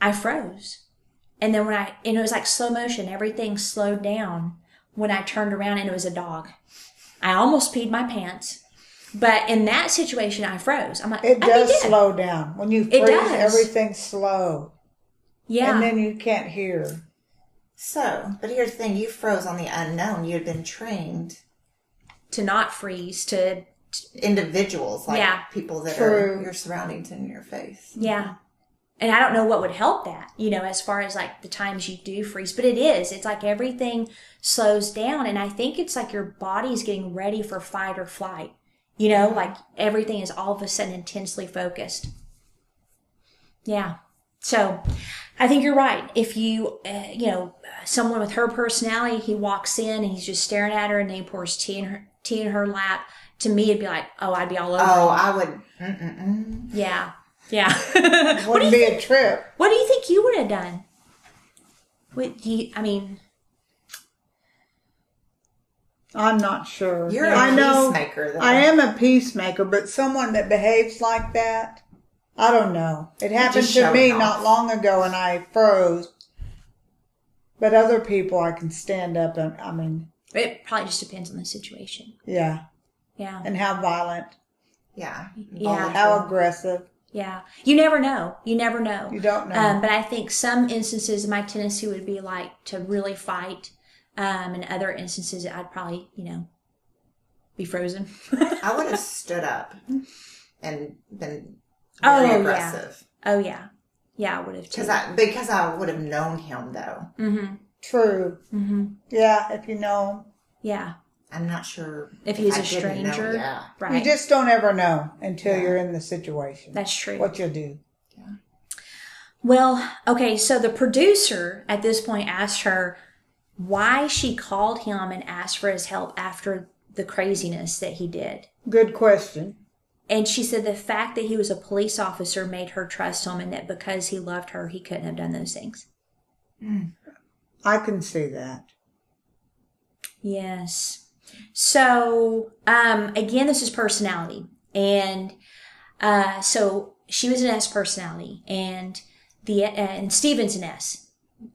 I froze. And then when I, and it was like slow motion, everything slowed down when I turned around and it was a dog. I almost peed my pants. But in that situation, I froze. I'm like, It does dead. slow down when you It freeze. does. Everything's slow, Yeah. and then you can't hear. So, but here's the thing: you froze on the unknown. You had been trained to not freeze, to, individuals, like Yeah. people that True. are your surroundings in your face. Yeah. And I don't know what would help that, you know, as far as like the times you do freeze, but it is. It's like everything slows down. And I think it's like your body's getting ready for fight or flight. You know, like everything is all of a sudden intensely focused. Yeah. So I think you're right. If you, uh, you know, someone with her personality, he walks in and he's just staring at her and then he pours tea in her, tea in her lap. To me, it'd be like, oh, I'd be all over. Oh, him. I would. Mm-mm-mm. Yeah. Yeah. (laughs) what, do you, Wouldn't be a trip. what do you think you would have done? What you, I mean, I'm not sure. You're a I know. peacemaker, though. I am a peacemaker, but someone that behaves like that, I don't know. It happened to me off. not long ago, and I froze. But other people, I can stand up and I mean, it probably just depends on the situation. yeah, Yeah. and how violent, Yeah. Yeah. how aggressive. Yeah. You never know. You never know. You don't know. Um, but I think some instances my tendency would be like to really fight. Um, and other instances I'd probably, you know, be frozen. (laughs) I would have stood up and been Oh, very yeah. aggressive. oh yeah. Yeah, I would have too. Because I because I would have known him though. mm-hmm. True. Mm-hmm. Yeah, if you know, him. Yeah. I'm not sure If he was I a didn't know, stranger. yeah. Right. you just don't ever know until Yeah. you're in the situation. That's true. what you'll do. Well, okay, so the producer at this point asked her why she called him and asked for his help after the craziness that he did. Good question. And she said the fact that he was a police officer made her trust him and that because he loved her, he couldn't have done those things. Hmm. I can see that. Yes. So, um, again, this is personality. And, uh, so she was an S personality and the, and Steven's an S.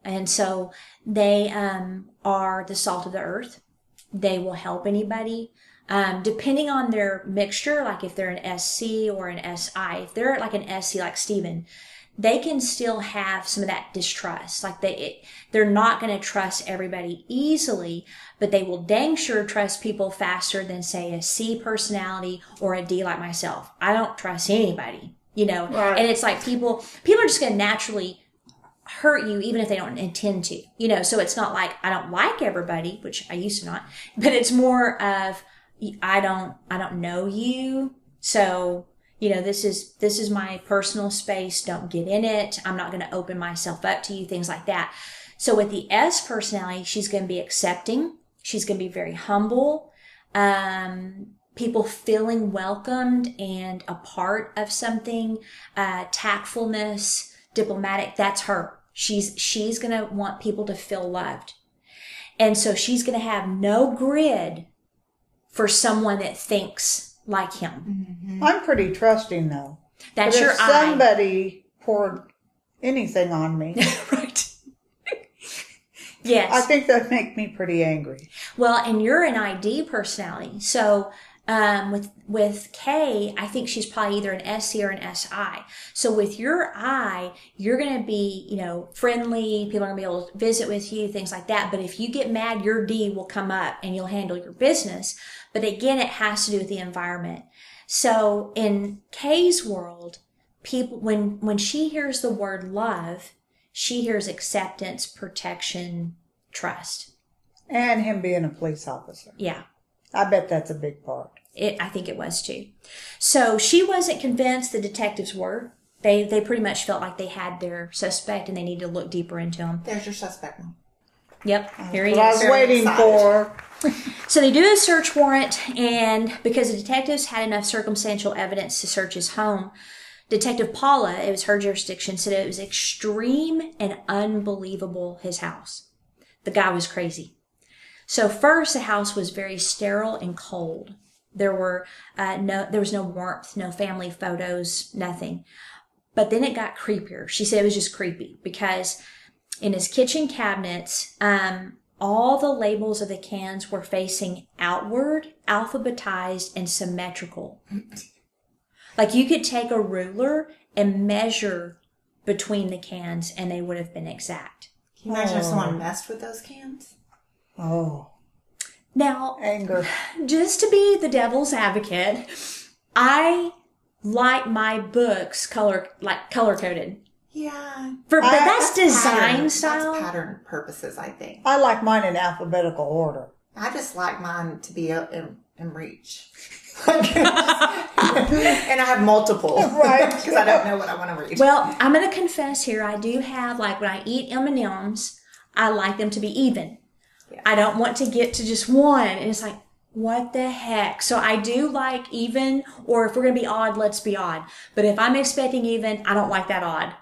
And so they, um, are the salt of the earth. They will help anybody. Um, depending on their mixture, like if they're an SC or an SI, if they're like an SC like Steven, they can still have some of that distrust. Like they, it, they're not going to trust everybody easily, but they will dang sure trust people faster than say a C personality or a D like myself. I don't trust anybody, you know, Right. and it's like people, people are just going to naturally hurt you even if they don't intend to, you know, so it's not like I don't like everybody, which I used to not, but it's more of I don't, I don't know you. So, you know, this is, this is my personal space. Don't get in it. I'm not going to open myself up to you, things like that. So with the S personality, she's going to be accepting. She's going to be very humble. Um, people feeling welcomed and a part of something, uh, tactfulness, diplomatic. That's her. She's, she's going to want people to feel loved. And so she's going to have no grid for someone that thinks like him. I'm pretty trusting though. That's but your if eye. somebody poured anything on me, (laughs) right. yes. I think that'd make me pretty angry. Well, and you're an ID personality. So um, with with K, I think she's probably either an SC or an SI. So with your I, you're going to be, you know, friendly. People are going to be able to visit with you, things like that. But if you get mad, your D will come up and you'll handle your business. But again, it has to do with the environment. So in Kay's world, people when when she hears the word love, she hears acceptance, protection, trust. And him being a police officer. Yeah. I bet that's a big part. It, I think it was too. So she wasn't convinced the detectives were. They they pretty much felt like they had their suspect and they needed to look deeper into him. There's your suspect. Yep, here he is. I was waiting excited. for. So they do a search warrant, and because the detectives had enough circumstantial evidence to search his home, Detective Paula, it was her jurisdiction, said it was extreme and unbelievable. His house, the guy was crazy. So first, the house was very sterile and cold. There were uh, no, there was no warmth, no family photos, nothing. But then it got creepier. She said it was just creepy because in his kitchen cabinets, um, all the labels of the cans were facing outward, alphabetized, and symmetrical. like you could take a ruler and measure between the cans and they would have been exact. Can you imagine if Oh. someone messed with those cans? Oh, Now, anger. just to be the devil's advocate, I like my books color like color coded. Yeah. For but I- that's design pattern. style. That's pattern purposes, I think. I like mine in alphabetical order. I just like mine to be in, in reach. (laughs) and I have multiple. (laughs) Right. (laughs) Because I don't know what I want to read. Well, I'm gonna confess here. I do have like when I eat M and M's, I like them to be even. Yeah. I don't want to get to just one, and it's like, what the heck? So I do like even, or if we're going to be odd, let's be odd. But if I'm expecting even, I don't like that odd.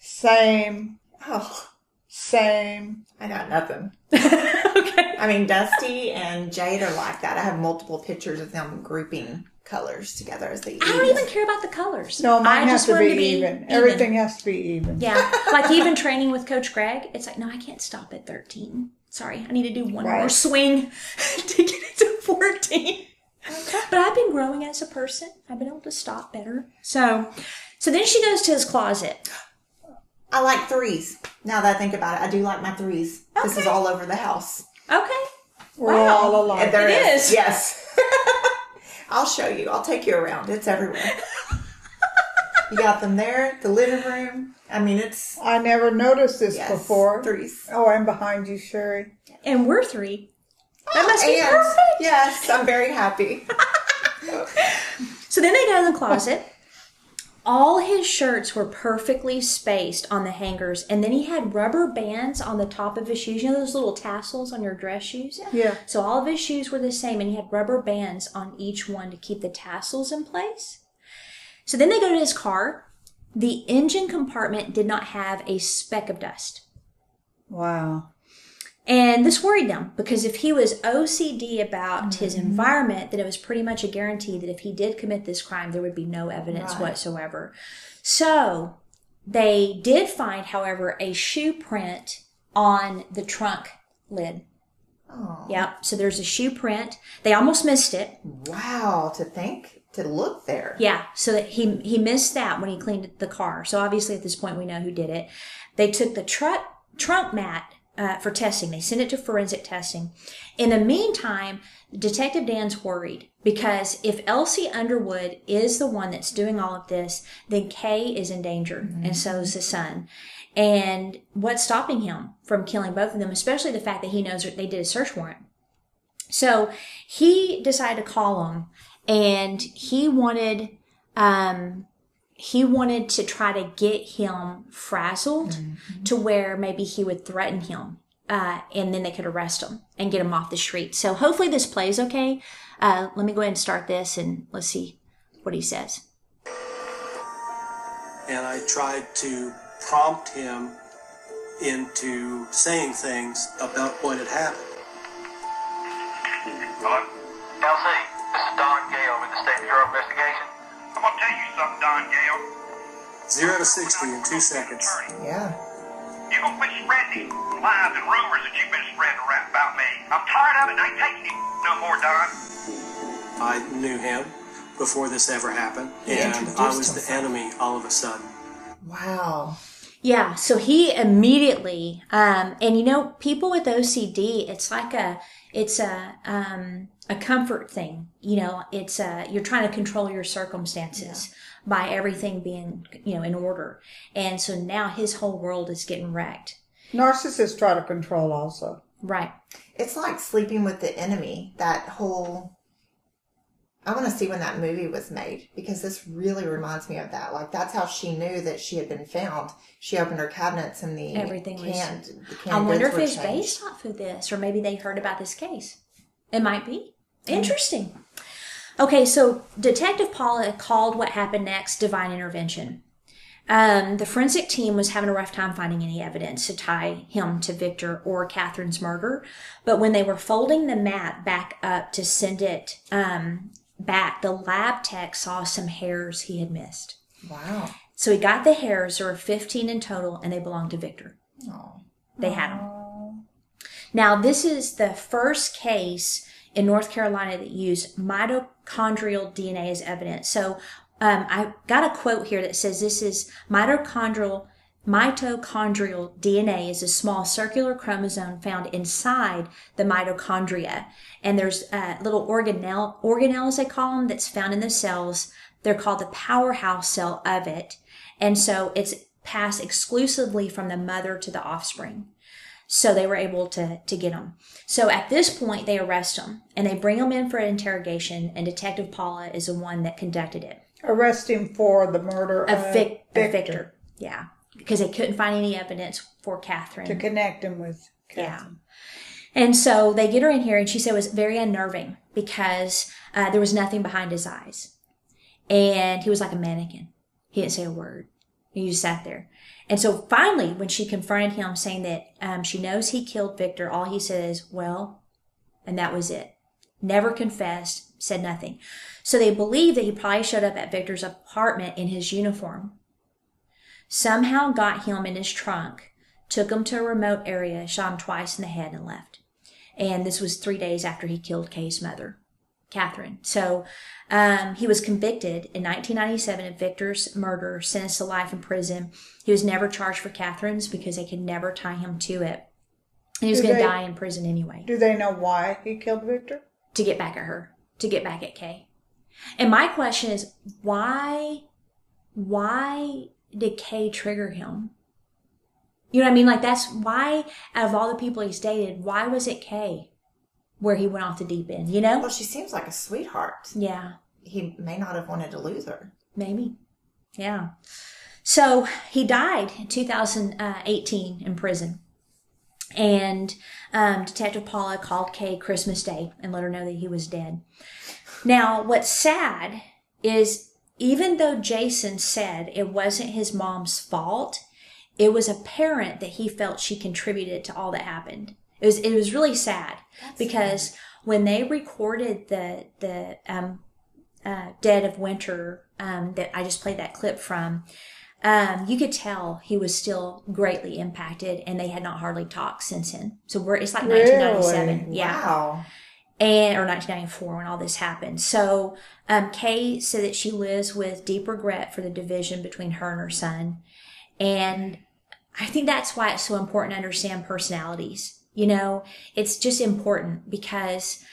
Same, Oh, same. I got nothing. (laughs) okay. I mean, Dusty and Jade are like that. I have multiple pictures of them grouping colors together as they eat. I don't even care about the colors. No, mine I has just to want be, them even. Everything has to be even. Yeah. (laughs) like even training with Coach Greg, it's like, no, I can't stop at 13. Sorry, I need to do one more swing (laughs) to get it to 14. But I've been growing as a person. I've been able to stop better. So, so then she goes to his closet. I like threes. Now that I think about it, I do like my threes. This is all over the house. Okay. We're Wow. all alike. And there It is. is. Yes. (laughs) I'll show you. I'll take you around. It's everywhere. you got them there, the living room. I mean, it's I never noticed this yes, before. threes. Oh, I'm behind you, Sherry. And we're three. Ah, that must be And perfect. yes, I'm very happy. (laughs) So then they go in the closet. All his shirts were perfectly spaced on the hangers, and then he had rubber bands on the top of his shoes. You know those little tassels on your dress shoes? Yeah. So all of his shoes were the same, and he had rubber bands on each one to keep the tassels in place. So then they go to his car. The engine compartment did not have a speck of dust. Wow. And this worried them because if he was OCD about his mm-hmm. environment, then it was pretty much a guarantee that if he did commit this crime, there would be no evidence Right. whatsoever. So they did find, however, a shoe print on the trunk lid. Oh, Yep. So there's a shoe print. They almost missed it. wow! To think, to look there. Yeah, so that he he missed that when he cleaned the car. So obviously at this point we know who did it. They took the truck trunk mat uh, for testing. They sent it to forensic testing. In the meantime, Detective Dan's worried because if LC Underwood is the one that's doing all of this, then Kay is in danger, and so is the son. And what's stopping him from killing both of them, especially the fact that he knows that they did a search warrant. So he decided to call him and he wanted um he wanted to try to get him frazzled to where maybe he would threaten him uh, and then they could arrest him and get him off the street so hopefully this plays okay uh, let me go ahead and start this and let's see what he says And I tried to prompt him into saying things about what had happened. Hello? LC, this is Don Gale with the State Bureau of Investigation. I'm gonna tell you something, Don Gale. Zero to 60 in two seconds. Yeah. You gonna quit spreading these lies and rumors that you've been spreading around about me. I'm tired of it I ain't taking it no more, Don. I knew him before this ever happened, He and I was the enemy all of a sudden. Wow. Yeah, so he immediately, um, and you know, people with OCD, it's like a, it's a, um, a comfort thing. You know, it's a, you're trying to control your circumstances by everything being, you know, in order. And so now his whole world is getting wrecked. Narcissists try to control also. Right. It's like sleeping with the enemy. That whole. I want to see when that movie was made because this really reminds me of that. Like that's how she knew that she had been found. She opened her cabinets and the Everything was- The canned I wonder goods if were it's changed. based off of this, or maybe they heard about this case. It might be. Interesting. Okay, so Detective Paula called what happened next divine intervention. Um, the forensic team was having a rough time finding any evidence to tie him to Victor or Catherine's murder. But when they were folding the mat back up to send it um, back, the lab tech saw some hairs he had missed. Wow. So he got the hairs. There were 15 in total, and they belonged to Victor. Oh. They had them. Now, this is the first case in North Carolina that used mitochondrial DNA as evidence. So, um, I got a quote here that says this is mitochondrial. Mitochondrial DNA is a small circular chromosome found inside the mitochondria. And there's uh, little organelle, organelles, they call them, that's found in the cells. They're called the powerhouse cell of it. And so it's passed exclusively from the mother to the offspring. So they were able to, to get him. So at this point, they arrest him and they bring him in for an interrogation, and Detective Paula is the one that conducted it. Arrest him for the murder Of of Vic, Victor, Victor. Yeah. Because they couldn't find any evidence for Catherine. to connect him with Yeah. And so they get her in here, and she said it was very unnerving because uh, there was nothing behind his eyes. And he was like a mannequin. He didn't say a word. He just sat there. And so finally, when she confronted him saying that um, she knows he killed Victor, all he said is, well, and that was it. Never confessed, said nothing. So they believe that he probably showed up at Victor's apartment in his uniform. Somehow got him in his trunk, took him to a remote area, shot him twice in the head, and left. And this was three days after he killed Kay's mother, Catherine. So um, he was convicted in 1997 of Victor's murder, sentenced to life in prison. He was never charged for Catherine's because they could never tie him to it. And he was going to die in prison anyway Do they know why he killed Victor? to get back at her, to get back at Kay. And my question is, why, why did Kay trigger him? You know what I mean? Like that's why, out of all the people he's dated, why was it Kay where he went off the deep end? You know? Well, she seems like a sweetheart. Yeah, He may not have wanted to lose her. maybe. Yeah. So he died in 2018 in prison. And um, Detective Paula called Kay Christmas Day and let her know that he was dead. Now, what's sad is even though Jason said it wasn't his mom's fault, it was apparent that he felt she contributed to all that happened. It was it was really sad because when they recorded the the um, uh, Dead of Winter um, that I just played that clip from, um, you could tell he was still greatly impacted, and they had not hardly talked since then. So we're it's like Really? 1997, yeah Wow. and or 1994 when all this happened. So um, Kay said that she lives with deep regret for the division between her and her son, and I think that's why it's so important to understand personalities. You know, it's just important because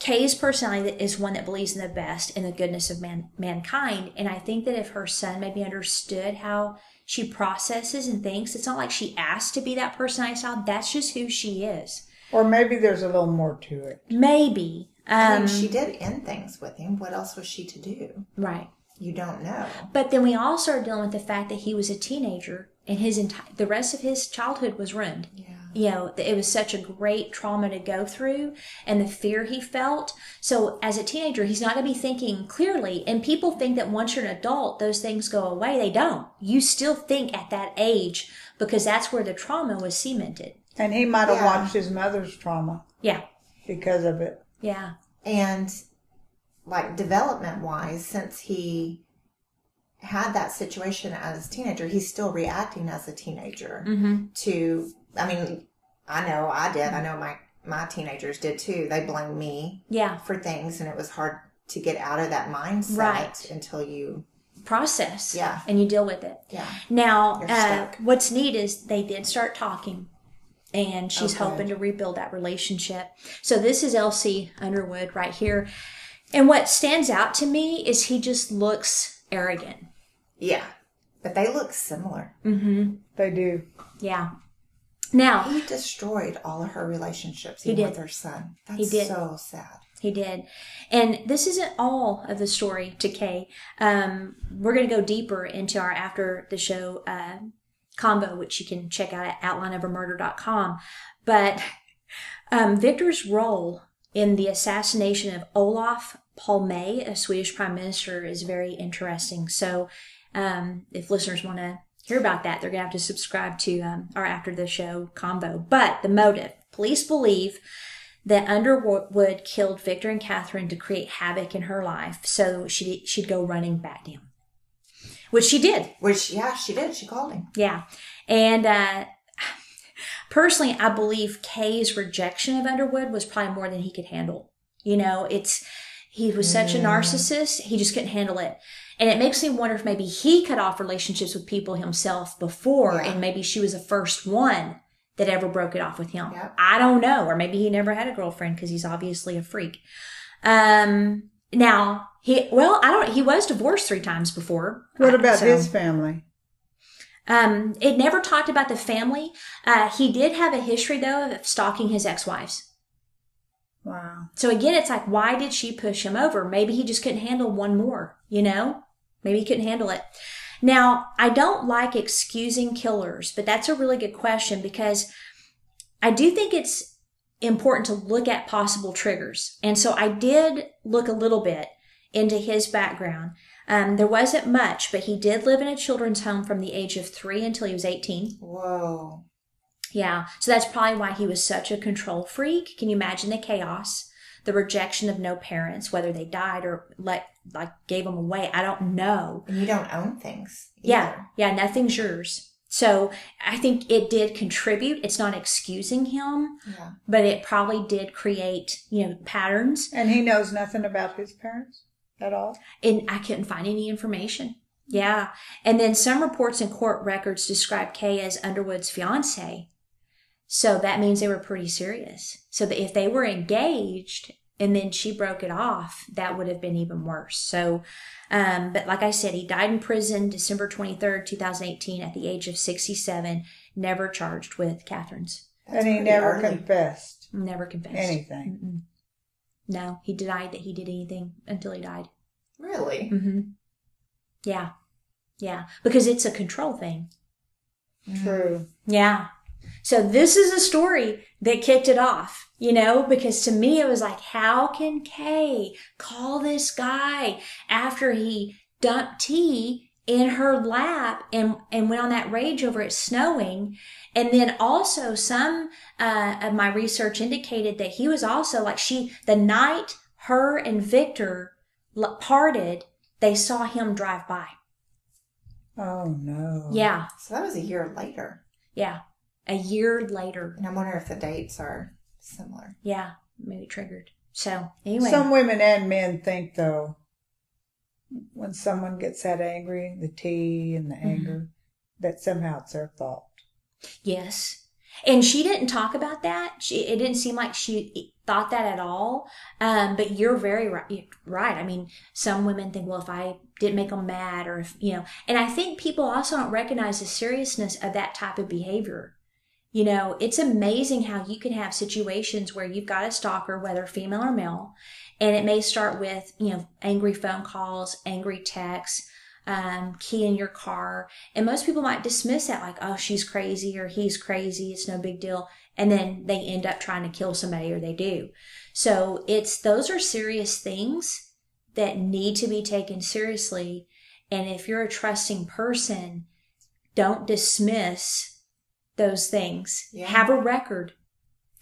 Kay's personality is one that believes in the best and the goodness of man, mankind, and I think that if her son maybe understood how she processes and thinks, it's not like she asked to be that personality style. That's just who she is. Or maybe there's a little more to it. Maybe. I Um, mean, she did end things with him. What else was she to do? right. You don't know. But then we also are dealing with the fact that he was a teenager and his entire the rest of his childhood was ruined. Yeah. You know, it was such a great trauma to go through and the fear he felt. So as a teenager, he's not going to be thinking clearly. And people think that once you're an adult, those things go away. They don't. You still think at that age because that's where the trauma was cemented. And he might have Yeah. watched his mother's trauma Yeah. because of it. Yeah. And like development wise, since he had that situation as a teenager, he's still reacting as a teenager Mm-hmm. to, I mean, I know I did. I know my, my teenagers did too. They blamed me Yeah. for things and it was hard to get out of that mindset Right. until you, Process. Yeah. And you deal with it. yeah. Now, uh, what's neat is they did start talking, and she's Okay. hoping to rebuild that relationship. So this is LC Underwood right here, and what stands out to me is he just looks arrogant. Yeah. But they look similar. Mm-hmm. They do. Yeah. Now He destroyed all of her relationships He did. with her son. That's He did. so sad. he did, and this isn't all of the story to Kay. Um, we're going to go deeper into our after the show uh, combo, which you can check out at outlineofamurder.com. But um, Victor's role in the assassination of Olof Palme, a Swedish prime minister, is very interesting. So, um, if listeners want to hear about that, they're going to have to subscribe to um, our after the show combo. But the motive police believe that Underwood killed Victor and Catherine to create havoc in her life, so she she'd go running back to him, which she did. Which, yeah, she did. She called him. Yeah. And uh, personally, I believe Kay's rejection of Underwood was probably more than he could handle. You know, it's he was such a narcissist, he just couldn't handle it. And it makes me wonder if maybe he cut off relationships with people himself before, Yeah. and maybe she was the first one that ever broke it off with him. Yep. I don't know. Or maybe he never had a girlfriend because he's obviously a freak. Um, now he, well, I don't, he was divorced three times before. What Uh, about so- his family? um, it never talked about the family. Uh, he did have a history though of stalking his ex-wives. Wow. So again, it's like, why did she push him over? Maybe he just couldn't handle one more, you know? Maybe he couldn't handle it. Now, I don't like excusing killers, but that's a really good question because I do think it's important to look at possible triggers. And so I did look a little bit into his background. Um, there wasn't much, but he did live in a children's home from the age of three until he was 18. Whoa. Yeah. So that's probably why he was such a control freak. Can you imagine the chaos? The rejection of no parents, whether they died or let, like gave them away. I don't know. And you don't own things. Yeah. Yeah. Nothing's yours. So I think it did contribute. It's not excusing him, Yeah. but it probably did create, you know, patterns. And he knows nothing about his parents at all. And I couldn't find any information. Yeah. And then some reports and court records describe Kay as Underwood's fiance. So that means they were pretty serious. So that if they were engaged and then she broke it off, that would have been even worse. So, um, but like I said, he died in prison December 23rd, 2018 at the age of 67, never charged with Catherine's. That's and he never early. confessed Never confessed. anything. Mm-mm. No, he denied that he did anything until he died. Really? hmm Yeah. Yeah. Because it's a control thing. True. Yeah. So this is a story that kicked it off, you know, because to me it was like, how can Kay call this guy after he dumped tea in her lap and, and went on that rage over it snowing? And then also some, uh, of my research indicated that he was also like she, the night her and Victor l- parted, they saw him drive by. Oh no. Yeah. So that was a year later. Yeah. A year later. And I wonder if the dates are similar. Yeah, maybe triggered. So anyway, Some women and men think though, when someone gets that angry, the tea and the Mm-hmm. anger, that somehow it's their fault. yes, and she didn't talk about that. She it didn't seem like she thought that at all. Um, but you're very right. Right. I mean, some women think, well, if I didn't make them mad, or if you know, and I think people also don't recognize the seriousness of that type of behavior. You know, it's amazing how you can have situations where you've got a stalker, whether female or male, and it may start with, you know, angry phone calls, angry texts, um, key in your car. And most people might dismiss that like, oh, she's crazy or he's crazy. It's no big deal. And then they end up trying to kill somebody or they do. So it's, those are serious things that need to be taken seriously. And if you're a trusting person, don't dismiss those things. Yeah. Have a record,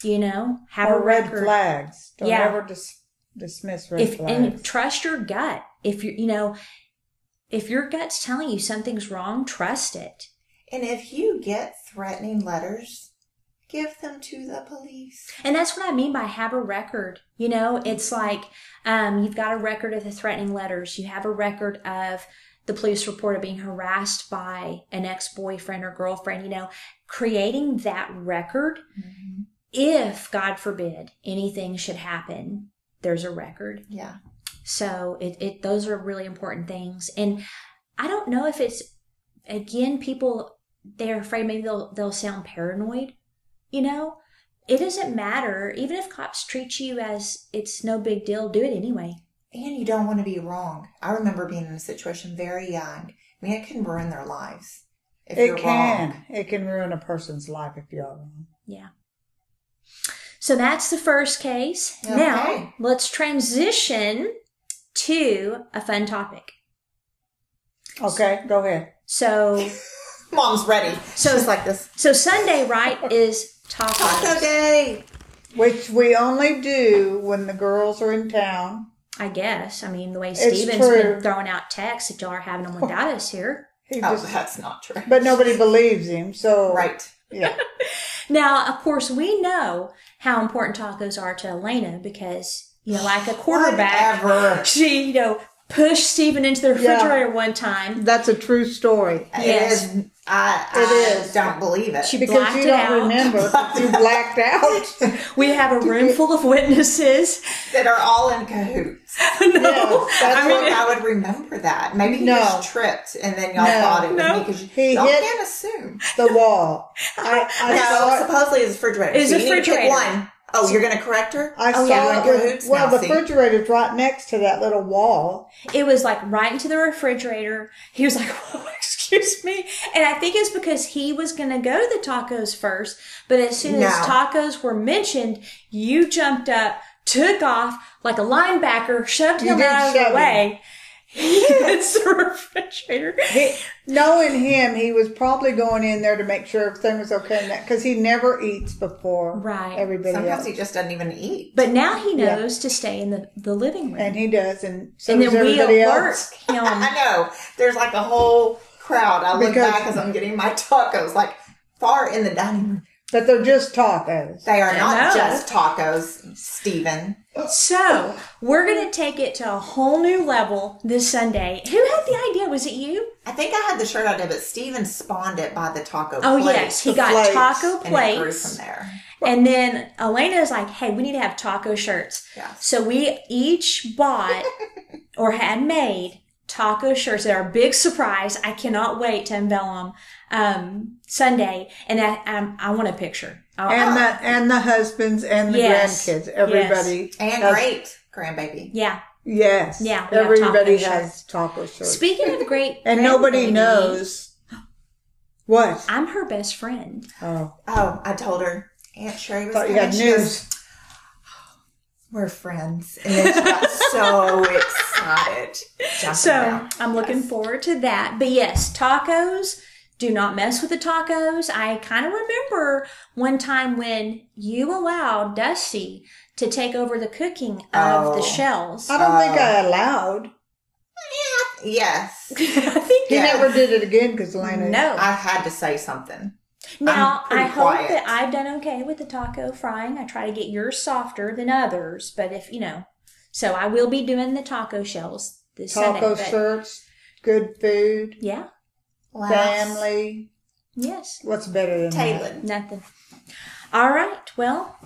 you know, have or a red record flags. Don't Yeah. ever dis- dismiss red if flags. and trust your gut if you you know if your gut's telling you something's wrong trust it And if you get threatening letters, give them to the police. and that's what i mean by have a record you know it's like um, you've got a record of the threatening letters you have a record of the police report of being harassed by an ex-boyfriend or girlfriend you know creating that record mm-hmm. if god forbid anything should happen there's a record Yeah. So it, it those are really important things. And I don't know if it's again, people they're afraid maybe they'll they'll sound paranoid, you know? It doesn't matter. Even if cops treat you as it's no big deal, do it anyway. And you don't want to be wrong. I remember being in a situation very young. I mean, it can ruin their lives. If it you're can. wrong. It can ruin a person's life if you're wrong. Yeah. So that's the first case. Okay. Now let's transition to a fun topic. Okay, go ahead. So (laughs) Mom's ready. So- So it's like this. so Sunday, right, is tacos. Taco day. Which we only do when the girls are in town. I guess. I mean, the way Steven's been throwing out texts that y'all are having them without us here. He Oh, just, that's not true. but nobody believes him. So Right. yeah, (laughs) Now, of course, we know how important tacos are to Elena because, you know, like a quarterback, Whatever. (laughs) she, you know, pushed Stephen into the Yeah. refrigerator one time. that's a true story. Yes. It is. I, It I is. don't believe it. She Because blacked you don't out. remember, you blacked out. (laughs) We have a room full of witnesses. that are all in cahoots. (laughs) no, Yes, that's I I mean, mean, I would remember that. Maybe he No. just tripped, and then y'all No. thought it was No. me because He y'all hit- can't assume. the wall. I, I No, saw it. supposedly it's refrigerator. It's so a you need to pick refrigerator. one. Oh, you're going to correct her? I oh, saw yeah, it. we're in with- cahoots well, the refrigerator's right next to that little wall. it was like right into the refrigerator. He was like, (laughs) oh, excuse me. And I think it's because he was going to go to the tacos first, but as soon as tacos were mentioned, you jumped up, took off like a linebacker, shoved him out of the way. He (laughs) hits the refrigerator. He, knowing him, he was probably going in there to make sure everything was okay because he never eats before Right. everybody Sometimes else. he just doesn't even eat. But now he Yeah. knows to stay in the, the living room. and he does, and so and does then we everybody alert else. him. (laughs) I know. There's like a whole crowd. I look Because- back as I'm getting my tacos, like far in the dining room. But they're just tacos. They are not just tacos, Stephen. So we're gonna take it to a whole new level this Sunday. Who had the idea? Was it you? I think I had the shirt idea, but Stephen spawned it by the taco Oh yes, he the got plates. taco and plates, from there. and then Elena is like, "Hey, we need to have taco shirts." Yeah. So we each bought (laughs) or had made taco shirts. They're a big surprise. I cannot wait to unveil them um, Sunday, and I, um, I want a picture. I- And the and the husbands and the Yes. grandkids, everybody And has- great grandbaby. yeah. Yes, Yeah, everybody taco has taco shirts, Speaking of the great, (laughs) and nobody knows what. I'm her best friend. Oh, Oh, I told her Aunt Sherry was thought you coming. had She goes, news. We're friends, and then she got so (laughs) excited. Jumping So around. I'm looking Yes. forward to that. But yes, tacos. Do not mess with the tacos. I kind of remember one time when you allowed Dusty to take over the cooking of Oh. the shells. I don't think I oh. allowed. Yes, (laughs) I think He Yeah. never did it again because Elena. no. I had to say something. now I'm I hope quiet. that I've done okay with the taco frying. I try to get yours softer than others, but if you know, so I will be doing the taco shells this Sunday. taco but- shirts, good food, Yeah. Laughs. family. Yes. What's better than that? Taylor. Nothing. All right. Well,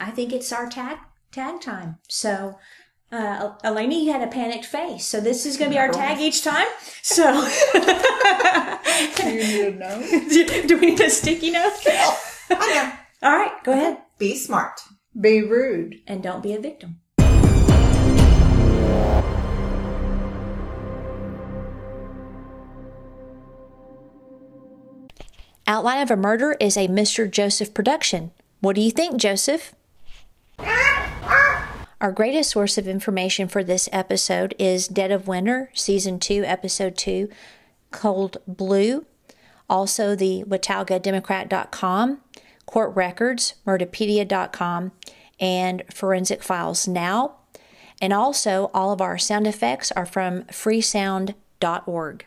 I think it's our tag tag time. So, uh, Elena, you had a panicked face. So this is going to be our tag each time. So, (laughs) (laughs) You need to know. (laughs) do, do we need a sticky note? I know. All right. Go ahead Be smart. Be rude. and don't be a victim. Outline of a Murder is a Mr. Joseph production. What do you think, Joseph? Our greatest source of information for this episode is Dead of Winter, Season 2, Episode 2, Cold Blue. Also, the WataugaDemocrat.com, Court Records, Murderpedia.com, and Forensic Files Now. And also, all of our sound effects are from freesound.org.